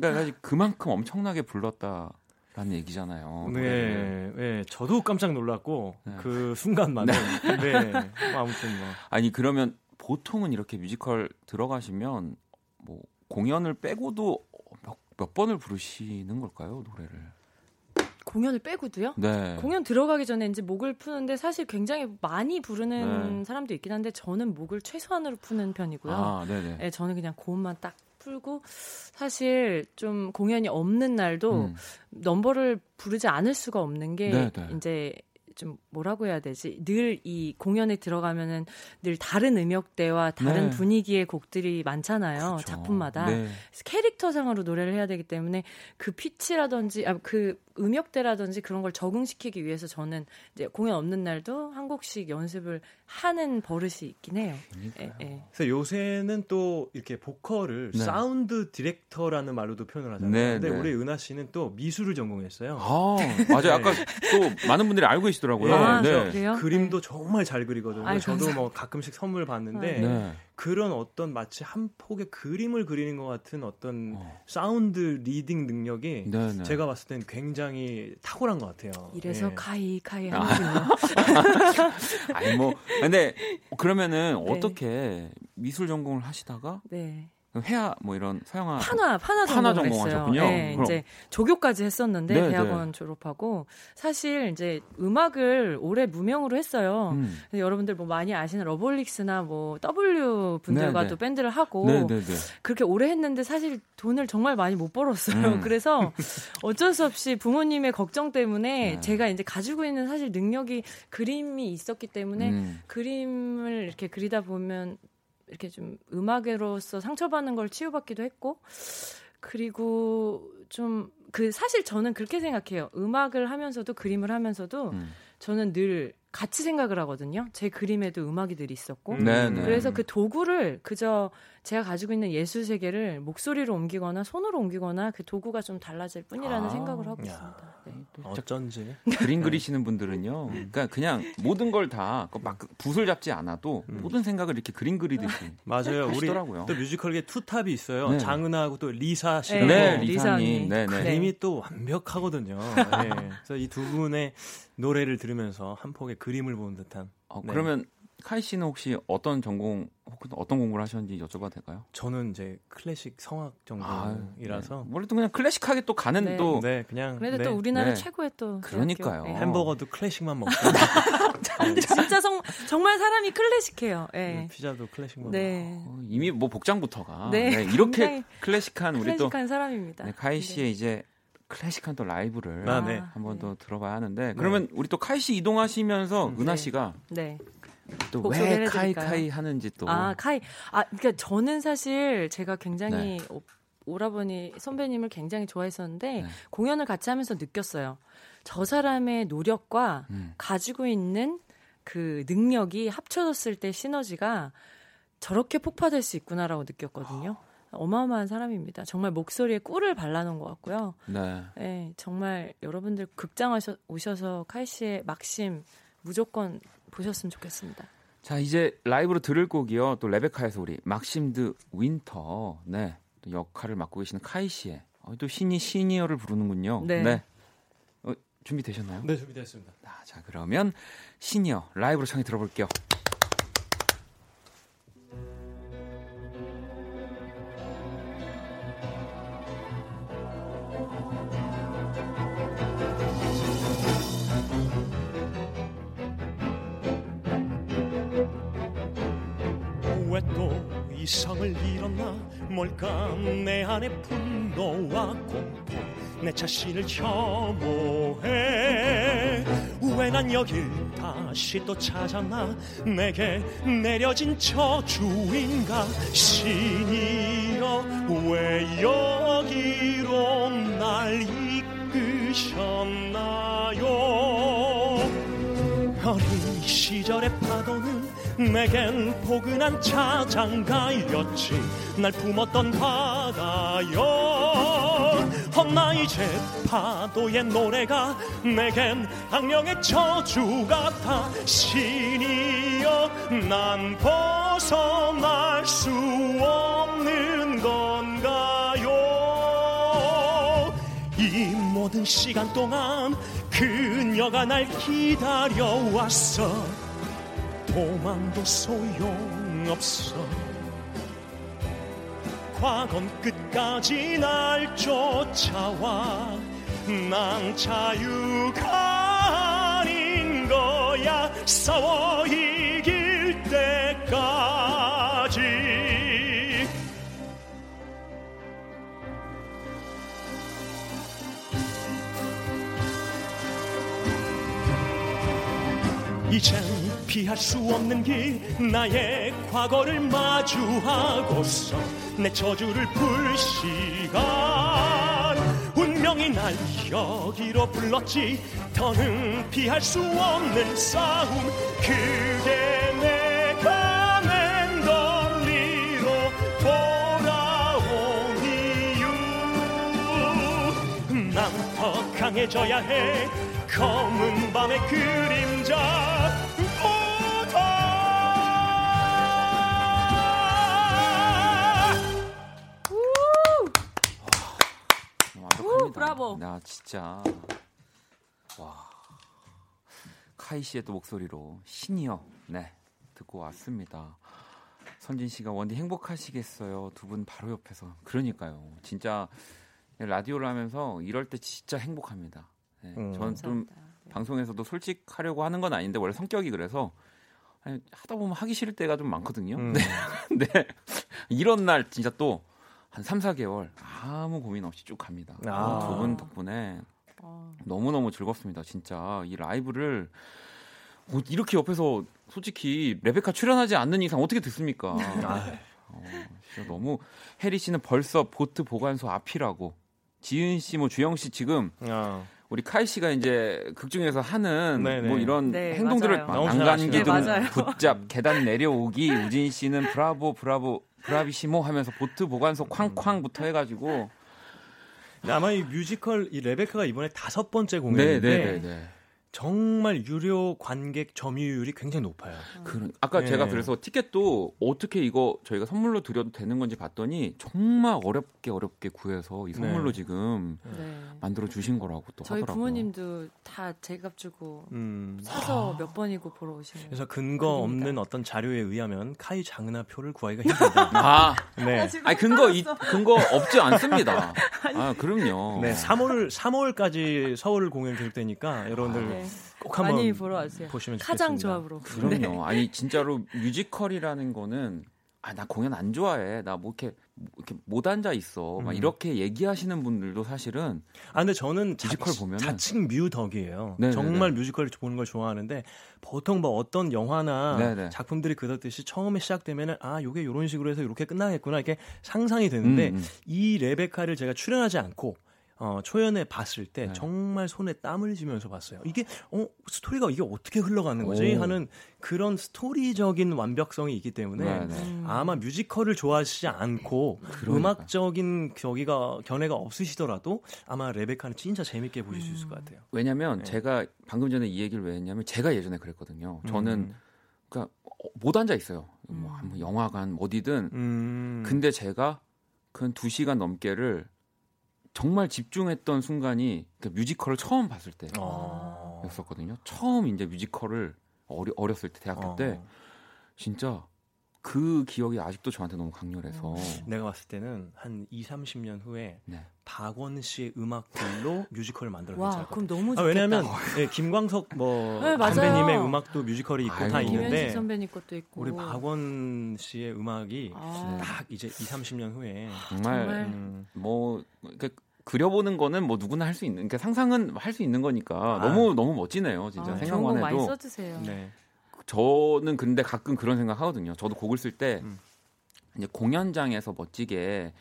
그러니까 사실 그만큼 엄청나게 불렀다 라는 얘기잖아요. 노래를. 네, 네, 저도 깜짝 놀랐고 네. 그 순간만은 네, 뭐 아무튼 뭐 아니 그러면 보통은 이렇게 뮤지컬 들어가시면 뭐 공연을 빼고도 몇, 몇 번을 부르시는 걸까요 노래를? 공연을 빼고도요? 네. 공연 들어가기 전에 이제 목을 푸는데 사실 굉장히 많이 부르는 네. 사람도 있긴 한데 저는 목을 최소한으로 푸는 편이고요. 아 네네. 네, 저는 그냥 고음만 딱 풀고 사실 좀 공연이 없는 날도 음. 넘버를 부르지 않을 수가 없는 게 네, 네. 이제 좀 뭐라고 해야 되지? 늘 이 공연에 들어가면은 늘 다른 음역대와 다른 네. 분위기의 곡들이 많잖아요. 그렇죠. 작품마다. 네. 캐릭터상으로 노래를 해야 되기 때문에 그 피치라든지 아, 그 음역대라든지 그런 걸 적응시키기 위해서 저는 이제 공연 없는 날도 한 곡씩 연습을 하는 버릇이 있긴 해요. 예, 예. 그래서 요새는 또 이렇게 보컬을 네. 사운드 디렉터라는 말로도 표현을 하잖아요. 네, 근데 네. 우리 은아 씨는 또 미술을 전공했어요. 아, 맞아요. 아까 또 많은 분들이 알고 계시더라고요. 아, 네. 그림도 정말 잘 그리거든요. 아이, 저도 감사합니다. 뭐 가끔씩 선물 받는데 네. 그런 어떤 마치 한 폭의 그림을 그리는 것 같은 어떤 어. 사운드 리딩 능력이 네, 네. 제가 봤을 땐 굉장히 탁월한 것 같아요. 이래서 예. 카이 카이 아. 하는군요. 아니 뭐 근데 그러면은 네. 어떻게 미술 전공을 하시다가 네. 회화 뭐 이런 서양화 판화 판화 판화 전공하셨군요. 네, 그럼- 이제 조교까지 했었는데 네, 대학원 졸업하고 사실 이제 음악을 오래 무명으로 했어요. 음. 여러분들 뭐 많이 아시는 러브홀릭스나 뭐 W 분들과도 네, 네. 밴드를 하고 네, 네, 네. 그렇게 오래 했는데 사실 돈을 정말 많이 못 벌었어요. 음. 그래서 어쩔 수 없이 부모님의 걱정 때문에 네. 제가 이제 가지고 있는 사실 능력이 그림이 있었기 때문에 음. 그림을 이렇게 그리다 보면 이렇게 좀 음악으로서 상처받는 걸 치유받기도 했고 그리고 좀 그 사실 저는 그렇게 생각해요. 음악을 하면서도 그림을 하면서도 음. 저는 늘 같이 생각을 하거든요. 제 그림에도 음악이 늘 있었고 음. 네, 네. 그래서 그 도구를 그저 제가 가지고 있는 예술 세계를 목소리로 옮기거나 손으로 옮기거나 그 도구가 좀 달라질 뿐이라는 아, 생각을 하고 야. 있습니다. 네. 어쩐지 그림 그리시는 분들은요. 그러니까 그냥 모든 걸 다 막 붓을 잡지 않아도 음. 모든 생각을 이렇게 그림 그리듯이 맞아요. 우리 하시더라고요. 또 뮤지컬계 투탑이 있어요. 네. 장은하하고 또 리사 씨라고 네, 네, 리사님. 리사님. 네, 네. 그림이 또 완벽하거든요. 네. 그래서 이 두 분의 노래를 들으면서 한 폭의 그림을 보는 듯한. 어, 네. 그러면 카이 씨는 혹시 어떤 전공 혹은 어떤 공부를 하셨는지 여쭤봐도 될까요? 저는 이제 클래식 성악 전공이라서 네. 원래 또 그냥 클래식하게 또 가는 네. 또 네, 그냥 그래도 네. 또 우리나라 네. 최고의 또 그러니까요. 네. 햄버거도 클래식만 먹고 근데 진짜 성, 정말 사람이 클래식해요. 예. 피자도 클래식만 네. 어, 이미 뭐 복장부터가 네, 네, 이렇게 클래식한 우리 또 클래식한 사람입니다. 네, 카이 씨의 이제 클래식한 또 라이브를 아, 네. 한번 네. 더 들어봐야 하는데 그러면 우리 또 카이 씨 이동하시면서 음. 은하 네. 씨가 네. 또곡왜 소개를 카이 해드릴까요? 카이 하는지 또 아, 카이. 아, 그러니까 저는 사실 제가 굉장히 네. 오- 오라버니 선배님을 굉장히 좋아했었는데 네. 공연을 같이 하면서 느꼈어요. 저 사람의 노력과 음. 가지고 있는 그 능력이 합쳐졌을 때 시너지가 저렇게 폭파될 수 있구나라고 느꼈거든요. 어마어마한 사람입니다. 정말 목소리에 꿀을 발라놓은 것 같고요. 네. 네, 정말 여러분들 극장 하셔, 오셔서 카이 씨의 막심 무조건 보셨으면 좋겠습니다. 자 이제 라이브로 들을 곡이요. 또 레베카에서 우리 막심 드 윈터 네 또 역할을 맡고 계시는 카이 씨의 어, 또 신이 신이여를 부르는군요. 네. 어, 준비 되셨나요? 네, 준비됐습니다. 아, 자 그러면 시니어 라이브로 청해 들어볼게요. 뭘까? 내 안의 분노와 공포 내 자신을 혐오해. 왜 난 여길 다시 또 찾았나? 내게 내려진 저주인가 신이여 왜 여기로 날 이끄셨나요? 어린 시절의 파도는 내겐 포근한 자장가였지. 날 품었던 바다여. 헛나 이제 파도의 노래가 내겐 악령의 저주 같아. 신이여 난 벗어날 수 없는 건가요? 이 모든 시간 동안 그녀가 날 기다려왔어 도망도 소용없어. 과거는 끝까지 날 쫓아와 난 자유가 아닌 거야. 싸워 이길 때까지 피할 수 없는 길 나의 과거를 마주하고서 내 저주를 풀 시간. 운명이 날 여기로 불렀지 더는 피할 수 없는 싸움. 그게 내가 맨덜리로 돌아온 이유. 난 더 강해져야 해. 검은 밤의 그림자 브라보. 나 진짜 와 카이 씨의 또 목소리로 신이여 네 듣고 왔습니다. 선진 씨가 원디 행복하시겠어요. 두 분 바로 옆에서 그러니까요. 진짜 라디오를 하면서 이럴 때 진짜 행복합니다. 네, 음. 저는 좀 감사합니다. 네. 방송에서도 솔직하려고 하는 건 아닌데 원래 성격이 그래서 아니, 하다 보면 하기 싫을 때가 좀 많거든요. 음. 네. 근데 이런 날 진짜 또 한 3, 4개월 아무 고민 없이 쭉 갑니다. 아. 두분 덕분에 어, 너무너무 즐겁습니다. 진짜 이 라이브를 뭐 이렇게 옆에서 솔직히 레베카 출연하지 않는 이상 어떻게 듣습니까? 아, 어, 진짜 너무 혜리 씨는 벌써 보트 보관소 앞이라고 지은 씨, 뭐 주영 씨 지금 아, 우리 카이 씨가 이제 극 중에서 하는 네네. 뭐 이런 네, 행동들을 맞아요. 막 너무 난간 잘하시네요. 기둥 네. 붙잡 계단 내려오기 우진 씨는 브라보 브라보 bravissimo 하면서 보트 보관소 쾅쾅부터 해가지고 아마 이 뮤지컬 이 레베카가 이번에 다섯 번째 공연인데 네네네. 정말 유료 관객 점유율이 굉장히 높아요. 그런 아까 네. 제가 그래서 티켓도 어떻게 이거 저희가 선물로 드려도 되는 건지 봤더니 정말 어렵게 어렵게 구해서 이 선물로 네. 지금 네. 만들어 주신 거라고 또 저희 하더라고요. 부모님도 다 제값 주고 음. 사서 몇 번이고 보러 오시는. 그래서 근거 그립니다. 없는 어떤 자료에 의하면 카이 장나표를 구하기가 힘들다. 아, 네. 아니 근거 이, 근거 없지 않습니다. 아, 그럼요. 네, 3월 3월까지 서울 공연 계속되니까 여러분들 네. 꼭 한번 많이 보러 와주세요. 보시면 가장 좋겠습니다. 조합으로. 그럼요. 아니 진짜로 뮤지컬이라는 거는 아 나 공연 안 좋아해. 나 뭐 이렇게 뭐 이렇게 못 앉아 있어. 막 음. 이렇게 얘기하시는 분들도 사실은 아 근데 저는 뮤지컬 보면은- 자칭 뮤 덕이에요. 네네네. 정말 뮤지컬 보는 걸 좋아하는데 보통 뭐 어떤 영화나 네네. 작품들이 그렇듯이 처음에 시작되면은 아 요게 요런 식으로 해서 이렇게 끝나겠구나 이렇게 상상이 되는데 음, 음. 이 레베카를 제가 출연하지 않고 어, 초연에 봤을 때 네. 정말 손에 땀을 쥐면서 봤어요. 이게 어 스토리가 이게 어떻게 흘러가는 거지 오. 하는 그런 스토리적인 완벽성이 있기 때문에 네, 네. 음. 아마 뮤지컬을 좋아하시지 않고 그러니까. 음악적인 저기가 견해가 없으시더라도 아마 레베카는 진짜 재밌게 보실 수 있을 것 같아요. 왜냐면 네. 제가 방금 전에 이 얘기를 왜 했냐면 제가 예전에 그랬거든요. 저는 음. 그러니까 어, 못 앉아 있어요. 뭐, 음. 뭐 영화관 어디든. 음. 근데 제가 그두 시간 넘게를 정말 집중했던 순간이 그 뮤지컬을 처음 봤을 어. 때였었거든요. 처음 이제 뮤지컬을 어리, 어렸을 때 대학교 어. 때 진짜 그 기억이 아직도 저한테 너무 강렬해서 내가 봤을 때는 한 2, 30년 후에 네. 박원 씨의 음악들로 뮤지컬을 만들어 와, 그럼 너무 같아요. 좋겠다. 아, 왜냐하면 예, 김광석 뭐 네. 선배님의 음악도 뮤지컬이 있고 다 아이고. 있는데 김현식 선배님 것도 있고. 우리 박원 씨의 음악이 아, 딱 이제 2, 30년 후에 정말, 정말. 음, 뭐 그러니까 그려보는 거는 뭐 누구나 할 수 있는 그러니까 상상은 할 수 있는 거니까 아. 너무 너무 멋지네요 진짜 아, 생각만 많이 해도 써주세요. 네. 저는 근데 가끔 그런 생각 하거든요. 저도 곡을 쓸때 음. 이제 공연장에서 멋지게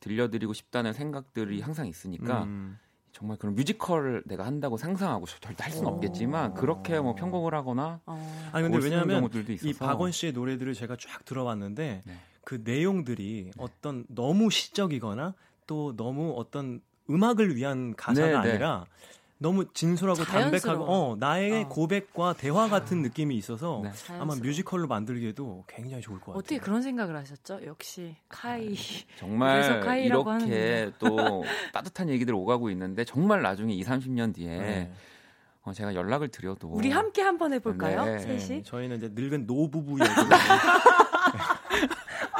들려드리고 싶다는 생각들이 항상 있으니까 음. 정말 그런 뮤지컬을 내가 한다고 상상하고 절대 할 수는 없겠지만 그렇게 뭐 편곡을 하거나 어. 아니 근데 왜냐하면 경우들도 있어서 이 박원 씨의 노래들을 제가 쫙 들어봤는데 네. 그 내용들이 어떤 너무 시적이거나 또 너무 어떤 음악을 위한 가사가 네, 네. 아니라 너무 진솔하고 담백하고 자연스러워. 어, 나의 어. 고백과 대화 같은 느낌이 있어서 네. 아마. 뮤지컬로 만들기에도 굉장히 좋을 것 같아요. 어떻게 그런 생각을 하셨죠? 역시 카이. 정말 그래서 카이라고 이렇게 또 따뜻한 얘기들 오가고 있는데 정말 나중에 2, 30년 뒤에 네. 어, 제가 연락을 드려도 우리 함께 한번 해볼까요? 네. 네, 셋이? 저희는 이제 늙은 노부부 얘기.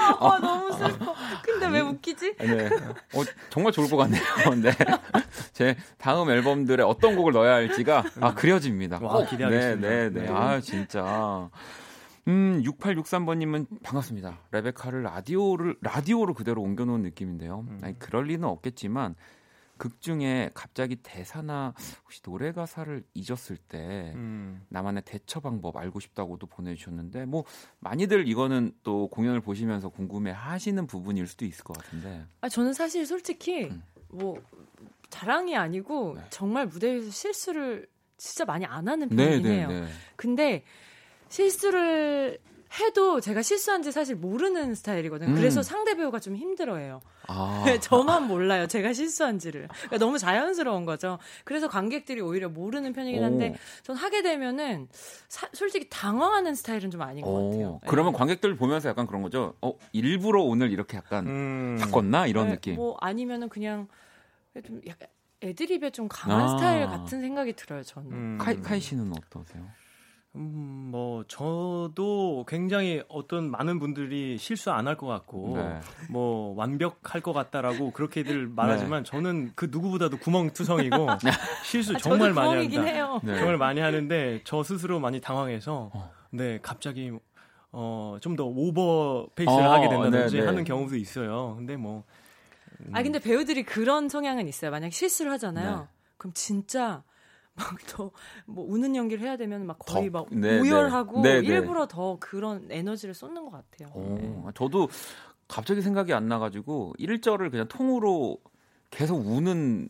아, 너무 슬퍼. 근데 왜 웃기지? 네. 어, 정말 좋을 것 같네요. 네. 제 다음 앨범들에 어떤 곡을 넣어야 할지가 아 그려집니다. 와, 꼭. 기대하겠습니다. 네, 네, 네. 네. 아 진짜. 음, 6863번님은 반갑습니다. 레베카를 라디오를 라디오로 그대로 옮겨놓은 느낌인데요. 음. 아니 그럴 리는 없겠지만 극 중에 갑자기 대사나 혹시 노래 가사를 잊었을 때 음. 나만의 대처 방법 알고 싶다고도 보내주셨는데 뭐 많이들 이거는 또 공연을 보시면서 궁금해하시는 부분일 수도 있을 것 같은데 아 저는 사실 솔직히 음. 뭐 자랑이 아니고 네. 정말 무대에서 실수를 진짜 많이 안 하는 네, 편이긴 네. 네. 근데 실수를 해도 제가 실수한지 사실 모르는 스타일이거든요. 음. 그래서 상대 배우가 좀 힘들어해요. 아, 저만 몰라요. 제가 실수한지를. 그러니까 너무 자연스러운 거죠. 그래서 관객들이 오히려 모르는 편이긴 한데 전 하게 되면은 사- 솔직히 당황하는 스타일은 좀 아닌 것 오, 같아요. 그러면 네. 관객들 보면서 약간 그런 거죠. 어 일부러 오늘 이렇게 약간 음. 바꿨나 이런 네, 느낌. 뭐 아니면은 그냥 좀 약간 애드립에 좀 강한 아. 스타일 같은 생각이 들어요. 저는. 음. 카이 카이 씨는 어떠세요? 음, 뭐 저도 굉장히 어떤 많은 분들이 실수 안 할 것 같고 네. 뭐 완벽할 것 같다라고 그렇게들 말하지만 저는 그 누구보다도 구멍투성이고 실수 아, 정말 많이 한다. 해요. 네. 정말 많이 하는데 저 스스로 많이 당황해서 어. 네 갑자기 어 좀 더 오버 페이스를 어, 하게 된다든지 네, 네. 하는 경우도 있어요. 근데 뭐아 근데 배우들이 그런 성향은 있어요. 만약 실수를 하잖아요. 네. 그럼 진짜 막 더 뭐 우는 연기를 해야 되면 막 거의 더, 막 네, 오열하고 네. 네, 네. 일부러 더 그런 에너지를 쏟는 것 같아요. 오, 네. 저도 갑자기 생각이 안 나가지고 1절을 그냥 통으로 계속 우는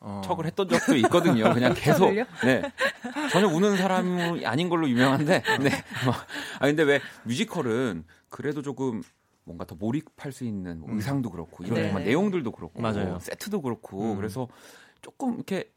어. 척을 했던 적도 있거든요. 그냥 계속. 네. 전혀 우는 사람이 아닌 걸로 유명한데. 네. 뭐, 아 근데 왜 뮤지컬은 그래도 조금 뭔가 더 몰입할 수 있는 뭐 음. 의상도 그렇고 이런 네. 정말 내용들도 그렇고 맞아요. 세트도 그렇고 음. 그래서 조금 이렇게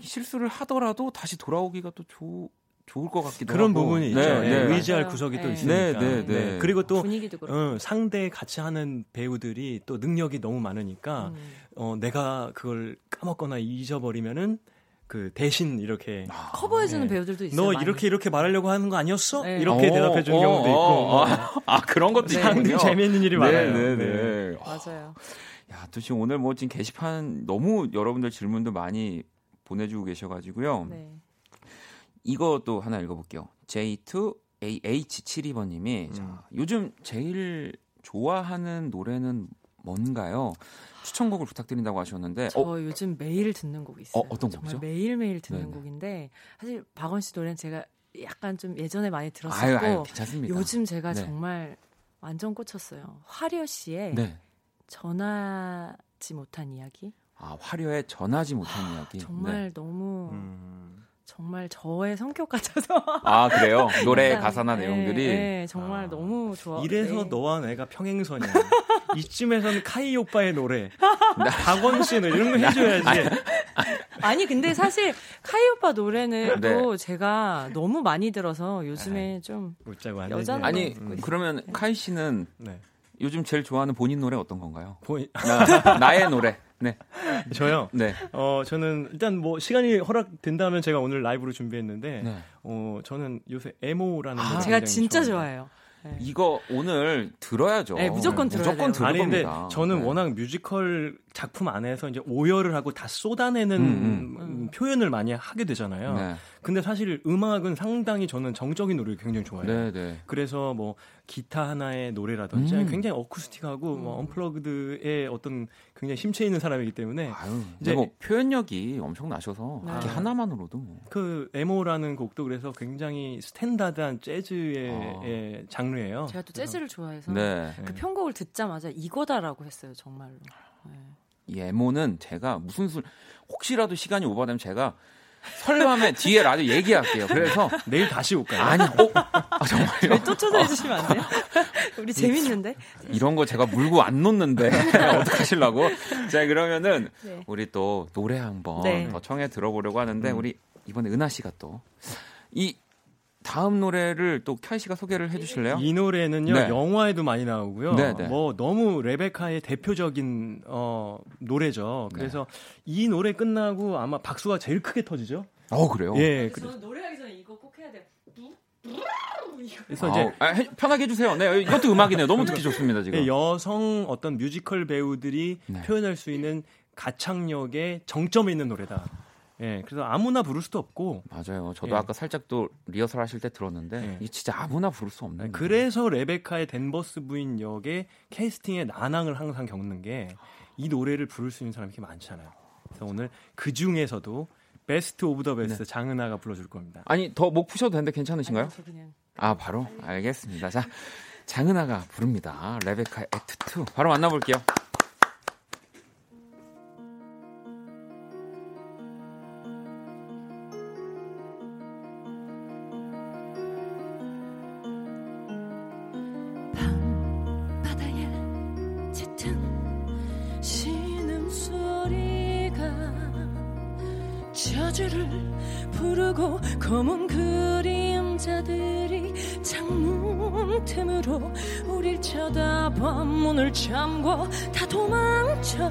실수를 하더라도 다시 돌아오기가 또 좋, 좋을 것 같기도 그런 하고. 부분이 있죠. 네, 예, 네. 의지할 맞아요. 구석이 또 네. 있으니까. 네, 네, 네. 그리고 또 분위기도 그렇고. 어, 상대 같이 하는 배우들이 또 능력이 너무 많으니까 음. 어, 내가 그걸 까먹거나 잊어버리면은 그 대신 이렇게 커버해주는 네. 배우들도 있어요. 너 많이. 이렇게 이렇게 말하려고 하는 거 아니었어? 네. 이렇게 어, 대답해 주는 어, 경우도 있고 어, 뭐 아, 그런 것도 네. 있군요. 상당히 재미있는 일이 많아요. 네, 네, 네. 네. 맞아요. 야, 또 지금 오늘 뭐 지금 게시판 너무 여러분들 질문도 많이 보내주고 계셔가지고요. 네. 이것도 하나 읽어볼게요. J2AH72번님이 음. 자, 요즘 제일 좋아하는 노래는 뭔가요? 추천곡을 부탁드린다고 하셨는데 저 어, 요즘 매일 듣는 곡이 있어요. 어, 정말 곡이죠? 매일 매일 듣는 네네. 곡인데 사실 박원 씨 노래는 제가 약간 좀 예전에 많이 들었었고 아유, 아유. 요즘 제가 네. 정말 완전 꽂혔어요. 화려 씨의 네. 전하지 못한 이야기. 아, 화려에 전하지 못한 이야기. 정말 네. 너무 음. 정말 저의 성격 같아서 아, 그래요? 노래 가사나 네, 내용들이 네, 정말 아. 너무 좋아. 이래서 네. 너와 내가 평행선이야. 이쯤에서는 카이 오빠의 노래, 박원 씨는 이런 거 해줘야지. 아니 근데 사실 카이 오빠 노래는 네. 또 제가 너무 많이 들어서 요즘에 좀 여자는 아니 있어요. 그러면 카이 씨는 네. 요즘 제일 좋아하는 본인 노래 어떤 건가요? 보이, 나, 나의 노래. 네. 저요. 네. 어 저는 일단 뭐 시간이 허락된다면 제가 오늘 라이브로 준비했는데 네. 어 저는 요새 에모라는 아, 제가 진짜. 좋아해요. 네. 이거 오늘 들어야죠. 네, 무조건 들어야 무조건 돼요. 들을 아니 근데 겁니다. 저는 네. 워낙 뮤지컬 작품 안에서 이제 오열을 하고 다 쏟아내는 음, 음, 표현을 많이 하게 되잖아요. 네. 근데 사실 음악은 상당히 저는 정적인 노래를 굉장히 좋아해요. 네, 네. 그래서 뭐 기타 하나의 노래라든지 음. 굉장히 어쿠스틱하고 뭐 언플러그드의 어떤 굉장히 심체 있는 사람이기 때문에 아유, 이제- 뭐 표현력이 엄청 나셔서 네. 이게 하나만으로도 뭐. 그 에모라는 곡도 그래서 굉장히 스탠다드한 재즈의 아. 의 장르예요. 제가 또 재즈를 좋아해서 네. 그 편곡을 듣자마자 이거다라고 했어요 정말로. 네. 이 에모는 제가 무슨 술 혹시라도 시간이 오버되면 제가 설밤에 뒤에 라디오 얘기할게요. 그래서 내일 다시 올까요? 아니, 어? 아, 정말요? 또 초대해 주시면 안 돼요? 우리 재밌는데. 이런 거 제가 물고 안 놓는데 어떡하실라고? 자 그러면은 네. 우리 또 노래 한번 네. 더 청해 들어보려고 하는데 음. 우리 이번에 은하 씨가 또 이 다음 노래를 또 캬이 씨가 소개를 해주실래요? 이 노래는요 네. 영화에도 많이 나오고요. 네, 네. 뭐 너무 레베카의 대표적인 어, 노래죠. 그래서 이 노래 끝나고 아마 박수가 제일 크게 터지죠. 어 그래요? 예. 그- 저는 노래하기 전에 이거 꼭 해야 돼요. 그래서 아, 이제 아, 해- 편하게 해주세요. 네, 이것도 음악이네요. 너무 듣기 좋습니다 지금. 예, 여성 어떤 뮤지컬 배우들이 네. 표현할 수 있는 가창력의 정점에 있는 노래다. 예, 그래서 아무나 부를 수도 없고 맞아요. 저도 예. 아까 살짝 또 리허설 하실 때 들었는데 예. 이게 진짜 아무나 부를 수 없는. 그래서 레베카의 댄버스 부인 역의 캐스팅의 난항을 항상 겪는 게 이 노래를 부를 수 있는 사람이 이렇게 많잖아요. 그래서 오늘 그 중에서도 best of the best 장은아가 불러줄 겁니다. 아니 더 목 푸셔도 되는데 괜찮으신가요? 아니, 저 그냥 아 바로 알겠습니다. 자 장은아가 부릅니다. 레베카의 Act 2 바로 만나볼게요. 잠궈 다 도망쳐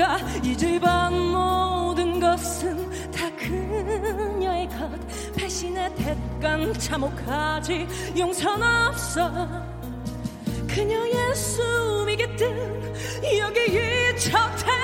도망가 이 집안 모든 것은 다 그녀의 것. 배신의 대간 참혹하지 용선 없어. 그녀의 숨이 깃든 여기 이 저택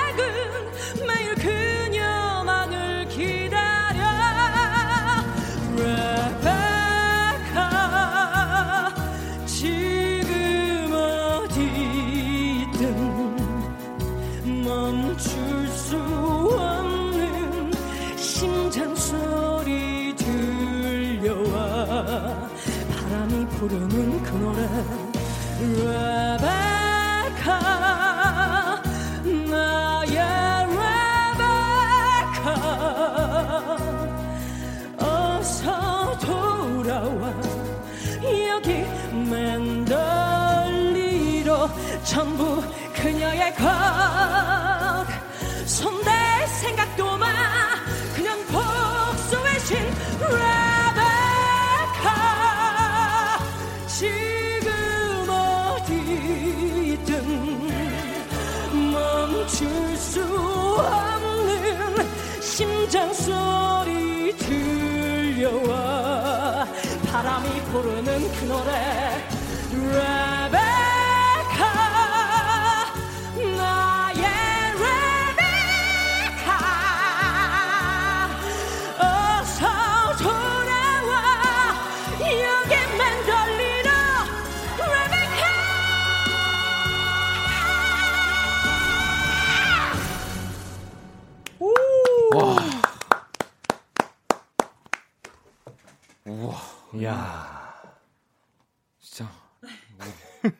그녀의 것. 손댈 생각도 마. 그냥 복수의 신 레베카. 지금 어디든 멈출 수 없는 심장 소리 들려와. 바람이 부르는 그 노래 레베카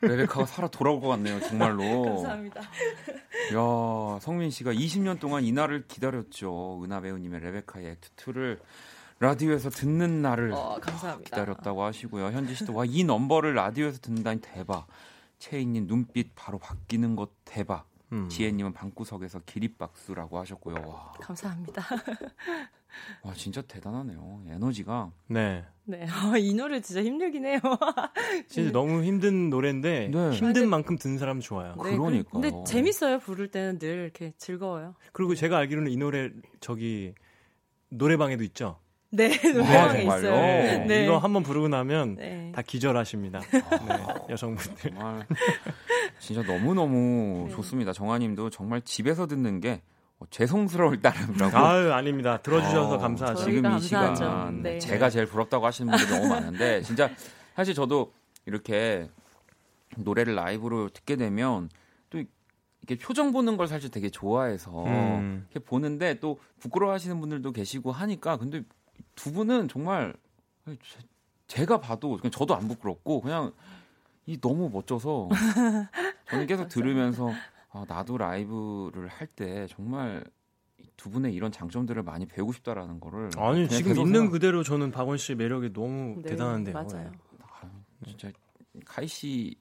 레베카가 살아 돌아올 것 같네요, 정말로. 감사합니다. 야, 성민 씨가 20년 동안 이 날을 기다렸죠. 은하 배우님의 레베카의 액트 2를 라디오에서 듣는 날을 어. 기다렸다고 하시고요. 현지 씨도 와 이 넘버를 라디오에서 듣는다니 대박. 채인님 눈빛 바로 바뀌는 것 대박. 음. 지혜님은 방구석에서 기립박수라고 하셨고요. 와, 감사합니다. 와 진짜 대단하네요. 에너지가 네. 네, 아, 이 노래 진짜 힘들긴 해요. 진짜 너무 힘든 노래인데 네. 힘든 만큼 듣는 사람 좋아요. 네, 그러니까요. 근데 재밌어요. 부를 때는 늘 이렇게 즐거워요. 그리고 제가 알기로는 이 노래 저기 노래방에도 있죠. 네, 아, 노래방에 정말요? 있어요. 네. 네. 이거 한번 부르고 나면 네. 다 기절하십니다. 네, 여성분들. 정말 진짜 너무 너무 네. 좋습니다. 정아님도 정말 집에서 듣는 게 어, 죄송스러울 따름이라고. 아유 아닙니다. 들어주셔서 어, 감사하죠. 지금 이 감사하죠. 시간 네. 제가 제일 부럽다고 하시는 분들이 너무 많은데 진짜 사실 저도 이렇게 노래를 라이브로 듣게 되면 또 이렇게 표정 보는 걸 사실 되게 좋아해서 음. 이렇게 보는데 또 부끄러워하시는 분들도 계시고 하니까 근데 두 분은 정말 제- 제가 봐도 그냥 저도 안 부끄럽고 그냥 이 너무 멋져서 저는 계속 들으면서 아, 나도 라이브를 할 때 정말 이두 분의 이런 장점들을 많이 배우고 싶다라는 거를 아니 지금 있는 생각- 그대로 저는 박원 씨의 매력이 너무 네, 대단한데요. 맞아요. 아, 진짜 카이 씨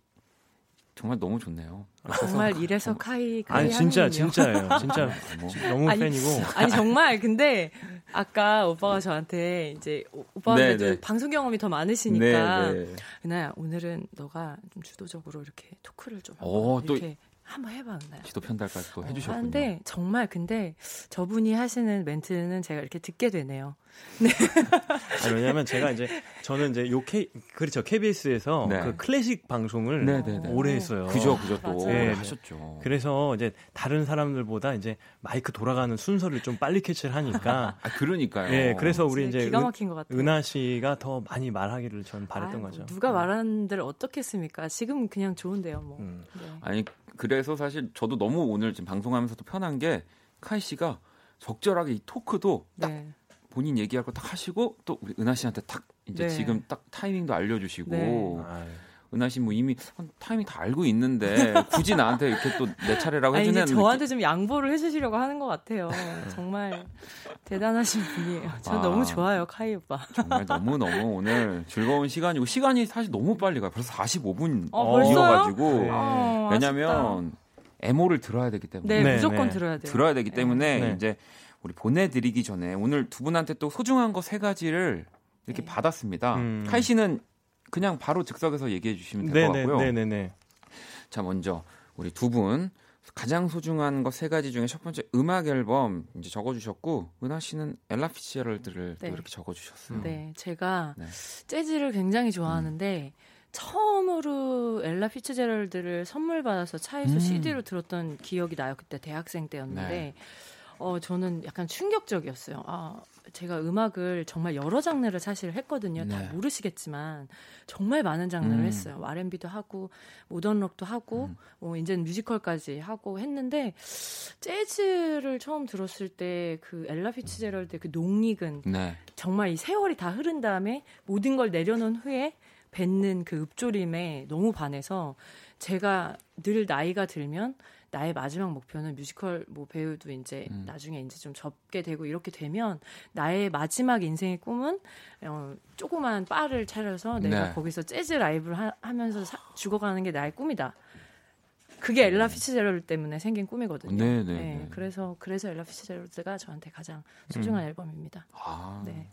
정말 너무 좋네요. 정말 이래서 카이 카이 아니 진짜 하는군요. 진짜예요. 진짜 뭐, 너무 아니, 팬이고. 아니 정말 근데 아까 오빠가 저한테 이제 오- 오빠가 네, 네. 방송 경험이 더 많으시니까 네, 네. 은하야 오늘은 너가 좀 주도적으로 이렇게 토크를 좀 오, 또 이렇게 한번 해봐 은하야. 지도 편달까지 또 해주셨군요. 하는데 정말 근데 저분이 하시는 멘트는 제가 이렇게 듣게 되네요. 아니, 왜냐면 제가 이제 저는 이제 요 K 그렇죠 KBS에서 네. 그 클래식 방송을 네, 네, 네. 오래 했어요. 그죠, 그죠 또. 네, 네. 하셨죠. 그래서 이제 다른 사람들보다 이제 마이크 돌아가는 순서를 좀 빨리 캐치를 하니까 아 그러니까요. 예, 그래서 우리 이제 기가 은, 막힌 것 같아요. 은하 씨가 더 많이 말하기를 전 바랬던 아유, 거죠. 누가 말하는들 어떻겠습니까? 지금 그냥 좋은데요, 뭐. 음. 네. 아니 그래서 사실 저도 너무 오늘 지금 방송하면서도 편한 게 카이 씨가 적절하게 이 토크도 딱 네. 본인 얘기할 거 딱 하시고 또 우리 은하 씨한테 딱 이제 네. 지금 딱 타이밍도 알려주시고 네. 은하 씨 뭐 이미 한 타이밍 다 알고 있는데 굳이 나한테 이렇게 또 내 차례라고 아니, 이제 해주는 저한테 좀 양보를 해주시려고 하는 것 같아요. 정말 대단하신 분이에요. 저 아. 너무 좋아요, 카이 오빠. 정말 너무 너무 오늘 즐거운 시간이고 시간이 사실 너무 빨리 가요. 벌써 45분 어? 이어가지고 네. 어, 왜냐면 에모를 들어야 되기. 때문에 네, 네, 무조건 네. 들어야 돼요. 들어야 되기 때문에 네. 이제 우리 보내드리기 전에 오늘 두 분한테 또 소중한 거 세 가지를 이렇게 네. 받았습니다. 음. 카이 씨는 그냥 바로 즉석에서 얘기해 주시면 될것 네네 같고요. 네네네. 자 먼저 우리 두 분 가장 소중한 거 세 가지 중에 첫 번째 음악 앨범 이제 적어주셨고 은하 씨는 엘라 피츠제럴드를 네. 또 이렇게 적어주셨어요. 네, 제가 네. 재즈를 굉장히 좋아하는데 처음으로 엘라 피츠제럴드를 선물 받아서 차에서 음. CD로 들었던 기억이 나요. 그때 대학생 때였는데 네. 어 저는 약간 충격적이었어요. 아 제가 음악을 정말 여러 장르를 사실 했거든요. 네. 다 모르시겠지만 정말 많은 장르를 음. 했어요. R&B도 하고 모던 록도 하고 음. 뭐 이제는 뮤지컬까지 하고 했는데 재즈를 처음 들었을 때 그 엘라 피츠제럴드 그 농익은 네. 정말 이 세월이 다 흐른 다음에 모든 걸 내려놓은 후에 뱉는 그 읊조림에 너무 반해서 제가 늘 나이가 들면 나의 마지막 목표는 뮤지컬 뭐 배우도 이제 음. 나중에 이제 좀 접게 되고 이렇게 되면 나의 마지막 인생의 꿈은 어, 조그만 바를 차려서 내가 네. 거기서 재즈 라이브를 하, 하면서 사- 죽어가는 게 나의 꿈이다. 그게 엘라 피츠제럴드 때문에 생긴 꿈이거든요. 네, 네, 네. 그래서 그래서 엘라 피츠제럴드가 저한테 가장 소중한 음. 앨범입니다. 아, 네.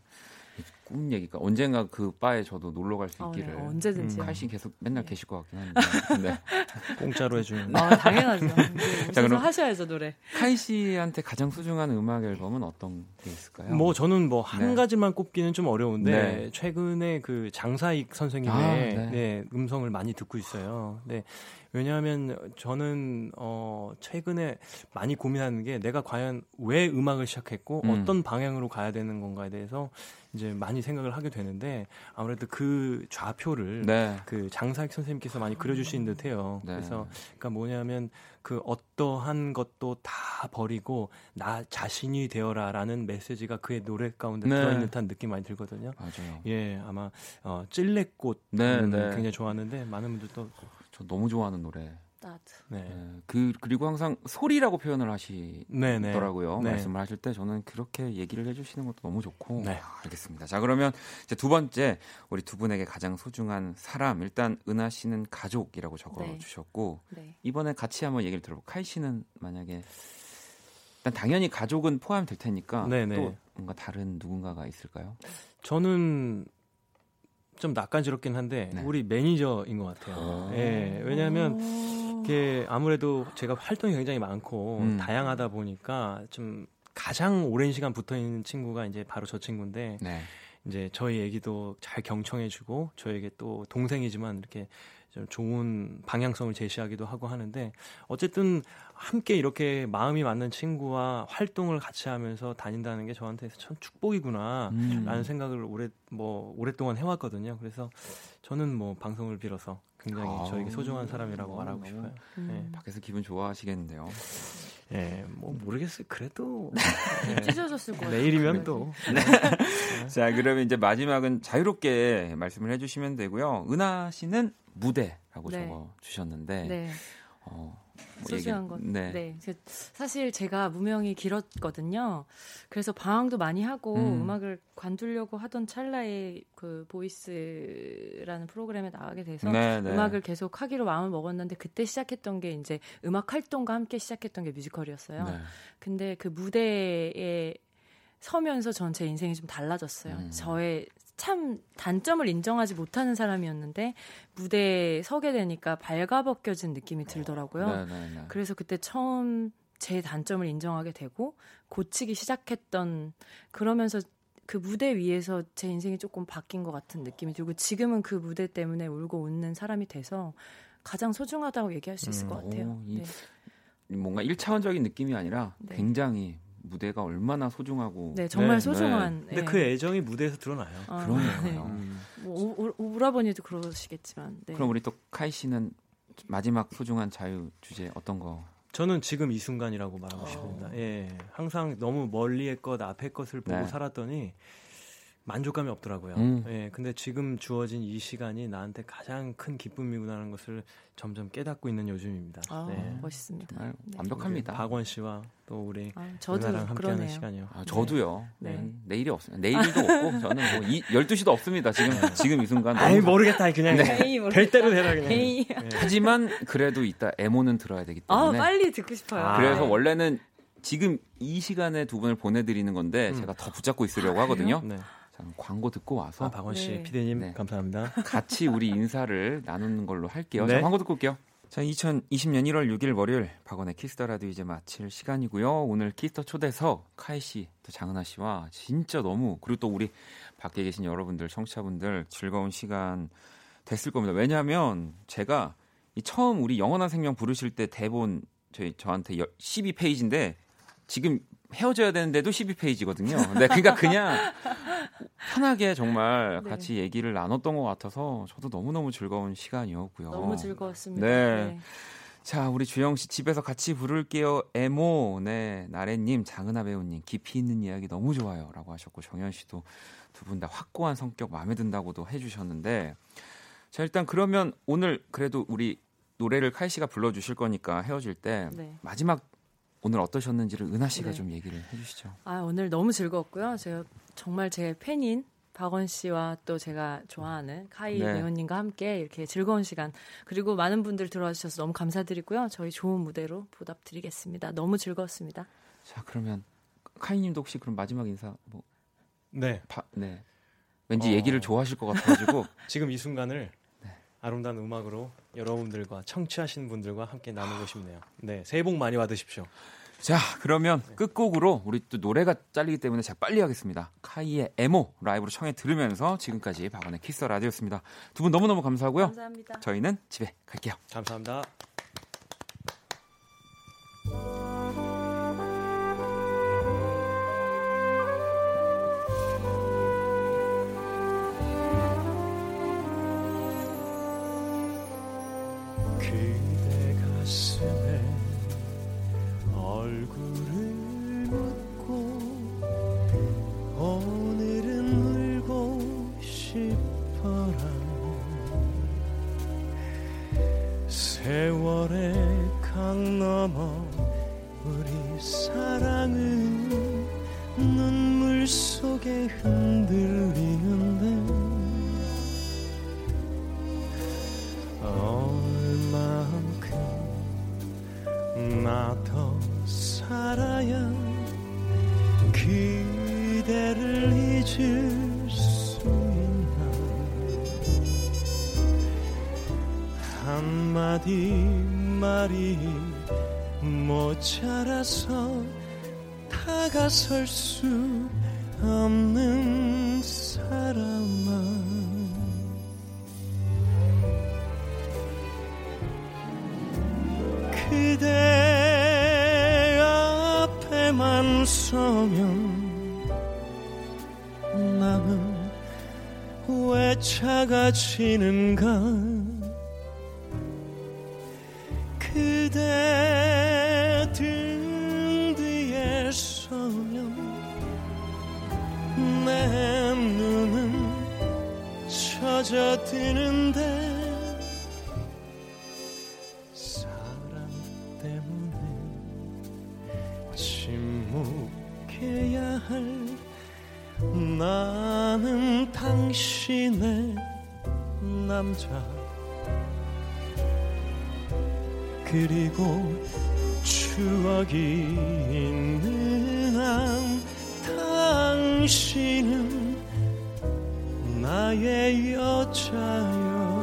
꿈 얘기가 언젠가 그 바에 저도 놀러 갈수 어, 네, 있기를. 언제든지요. 카이 씨 계속 맨날 계실 것 같긴 한데. 네. 공짜로 해주는. 아, 당연하죠. 자, 오셔서 그럼- 하셔야죠, 노래. 카이 씨한테 가장 소중한 음악 앨범은 어떤 게 있을까요? 뭐 저는 뭐한 네. 가지만 꼽기는 좀 어려운데 네. 최근에 그 장사익 선생님의 아, 네. 네, 음성을 많이 듣고 있어요. 네. 왜냐하면 저는 어 최근에 많이 고민하는 게 내가 과연 왜 음악을 시작했고 음. 어떤 방향으로 가야 되는 건가에 대해서 이제 많이 생각을 하게 되는데 아무래도 그 좌표를 네. 그 장사익 선생님께서 많이 그려주신 듯해요. 네. 그래서 그러니까 뭐냐면 그 어떠한 것도 다 버리고 나 자신이 되어라라는 메시지가 그의 노래 가운데 네. 들어있는 듯한 느낌 많이 들거든요. 맞아요. 예, 아마 어, 찔레꽃 네, 음, 네. 굉장히 좋아하는데 많은 분들도 저 너무 좋아하는 노래. 나도. 네, 네. 그 그리고 항상 소리라고 표현을 네, 네. 하시더라고요. 네. 말씀을 하실 때 저는 그렇게 얘기를 해주시는 것도 너무 좋고. 네. 아, 알겠습니다. 자 그러면 이제 두 번째 우리 두 분에게 가장 소중한 사람 일단 은하 씨는 가족이라고 적어주셨고 네. 이번에 같이 한번 얘기를 들어보. 카이 씨는 만약에 일단 당연히 가족은 포함될 테니까 네, 네. 또 뭔가 다른 누군가가 있을까요? 저는 좀 낯간지럽긴 한데 네. 우리 매니저인 것 같아요. 오. 예, 왜냐하면 이게 아무래도 제가 활동이 굉장히 많고 음. 다양하다 보니까 좀 가장 오랜 시간 붙어 있는 친구가 이제 바로 저 친구인데 네. 이제 저희 애기도 잘 경청해주고 저에게 또 동생이지만 이렇게 좀 좋은 방향성을 제시하기도 하고 하는데 어쨌든 함께 이렇게 마음이 맞는 친구와 활동을 같이 하면서 다닌다는 게 저한테 참 축복이구나. 음. 라는 생각을 오래 뭐 오랫동안 해왔거든요. 그래서 저는 뭐 방송을 빌어서 굉장히 아. 저에게 소중한 사람이라고 말하고 너무- 싶어요. 음. 밖에서 기분 좋아하시겠는데요. 예, 뭐 모르겠어요. 그래도 예, 찢어졌을 거예요. 내일이면 또 자, 그러면 이제 마지막은 자유롭게 말씀을 해주시면 되고요. 은하 씨는 무대라고 네. 적어 주셨는데 네. 어, 뭐 소중한 것. 네. 네. 그 사실 제가 무명이 길었거든요. 그래서 방황도 많이 하고 음. 음. 악을 관두려고 하던 찰나에 그 보이스라는 프로그램에 나가게 돼서 네, 네. 음악을 계속 하기로 마음을 먹었는데 그때 시작했던 게 이제 음악 활동과 함께 시작했던 게 뮤지컬이었어요. 네. 근데 그 무대에 서면서 전 제 인생이 좀 달라졌어요. 음. 저의 참 단점을 인정하지 못하는 사람이었는데 무대에 서게 되니까 발가벗겨진 느낌이 들더라고요. 네, 네, 네. 그래서 그때 처음 제 단점을 인정하게 되고 고치기 시작했던 그러면서 그 무대 위에서 제 인생이 조금 바뀐 것 같은 느낌이 들고 지금은 그 무대 때문에 울고 웃는 사람이 돼서 가장 소중하다고 얘기할 수 있을 음, 것 같아요. 오, 이- 네. 뭔가 1차원적인 느낌이 아니라 네. 굉장히 무대가 얼마나 소중하고 네, 정말 네, 소중한. 근데 네. 그 애정이 무대에서 드러나요. 아, 그러니까요. 음. 뭐 오- 오- 오라버니도 그러시겠지만. 네. 그럼 우리 또 카이 씨는 마지막 소중한 자유 주제 어떤 거? 저는 지금 이 순간이라고 말하고 어. 싶습니다. 예, 항상 너무 멀리의 것, 앞의 것을 보고 네. 살았더니 만족감이 없더라고요. 음. 예, 근데 지금 주어진 이 시간이 나한테 가장 큰 기쁨이구나라는 것을 점점 깨닫고 있는 요즘입니다. 아, 네. 멋있습니다. 네. 완벽합니다. 우리 박원 씨와 또 우리 아, 저도 누나랑 함께하는 그러네요. 시간이요. 아, 저도요. 네. 네. 내일이 없어요. 내일도 없고 저는 뭐 이, 12시도 없습니다. 지금 지금 이 순간. 아이 너무 모르겠다 그냥 에이, 모르겠다. 될 대로 해라 그냥. 에이. 예. 하지만 그래도 이따 에모는 들어야 되기 아, 때문에 빨리 듣고 싶어요. 아. 그래서 네. 원래는 지금 이 시간에 두 분을 보내드리는 건데 음. 제가 더 붙잡고 있으려고 하거든요. 네. 자, 광고 듣고 와서 아, 박원 씨, 네. 피디님 네. 감사합니다. 같이 우리 인사를 나누는 걸로 할게요. 네. 자, 광고 듣고 올게요. 자, 2020년 1월 6일 월요일 박원의 Kiss the Radio 이제 마칠 시간이고요. 오늘 Kiss the 초대석 카이 씨, 또 장은아 씨와 진짜 너무 그리고 또 우리 밖에 계신 여러분들, 청취자분들 즐거운 시간 됐을 겁니다. 왜냐하면 제가 이 처음 우리 영원한 생명 부르실 때 대본 저희 저한테 12페이지인데 지금 헤어져야 되는데도 12페이지거든요. 네, 그러니까 그냥 편하게 정말 네. 같이 얘기를 나눴던 것 같아서 저도 너무너무 즐거운 시간이었고요. 너무 즐거웠습니다. 네. 네. 자, 우리 주영 씨 집에서 같이 부를게요. 에모, 네, 나래님, 장은하 배우님 깊이 있는 이야기 너무 좋아요 라고 하셨고 정현 씨도 두 분 다 확고한 성격 마음에 든다고도 해주셨는데 자 일단 그러면 오늘 그래도 우리 노래를 카이 씨가 불러주실 거니까 헤어질 때 네. 마지막 오늘 어떠셨는지를 은하 씨가 네. 좀 얘기를 해주시죠. 아, 오늘 너무 즐거웠고요. 제가 정말 제 팬인 박원 씨와 또 제가 좋아하는 카이 네. 배우님과 함께 이렇게 즐거운 시간 그리고 많은 분들 들어와 주셔서 너무 감사드리고요. 저희 좋은 무대로 보답드리겠습니다. 너무 즐거웠습니다. 자 그러면 카이님도 혹시 그럼 마지막 인사 뭐 네. 바, 네. 왠지 어. 얘기를 좋아하실 것 같아가지고 지금 이 순간을 아름다운 음악으로 여러분들과 청취하시는 분들과 함께 나누고 싶네요. 네, 새해 복 많이 받으십시오. 자 그러면 끝곡으로 우리 또 노래가 잘리기 때문에 제가 빨리 하겠습니다. 카이의 에모 라이브로 청해 들으면서 지금까지 박원의 키스 라디오였습니다. 두 분 너무너무 감사하고요. 감사합니다. 저희는 집에 갈게요. 감사합니다. 비치는가 그대 등 뒤에 서면 내 눈은 젖어드는데 사람 때문에 침묵해야 나는 당신의 남자. 그리고 추억이 있는 한 당신은 나의 여자여.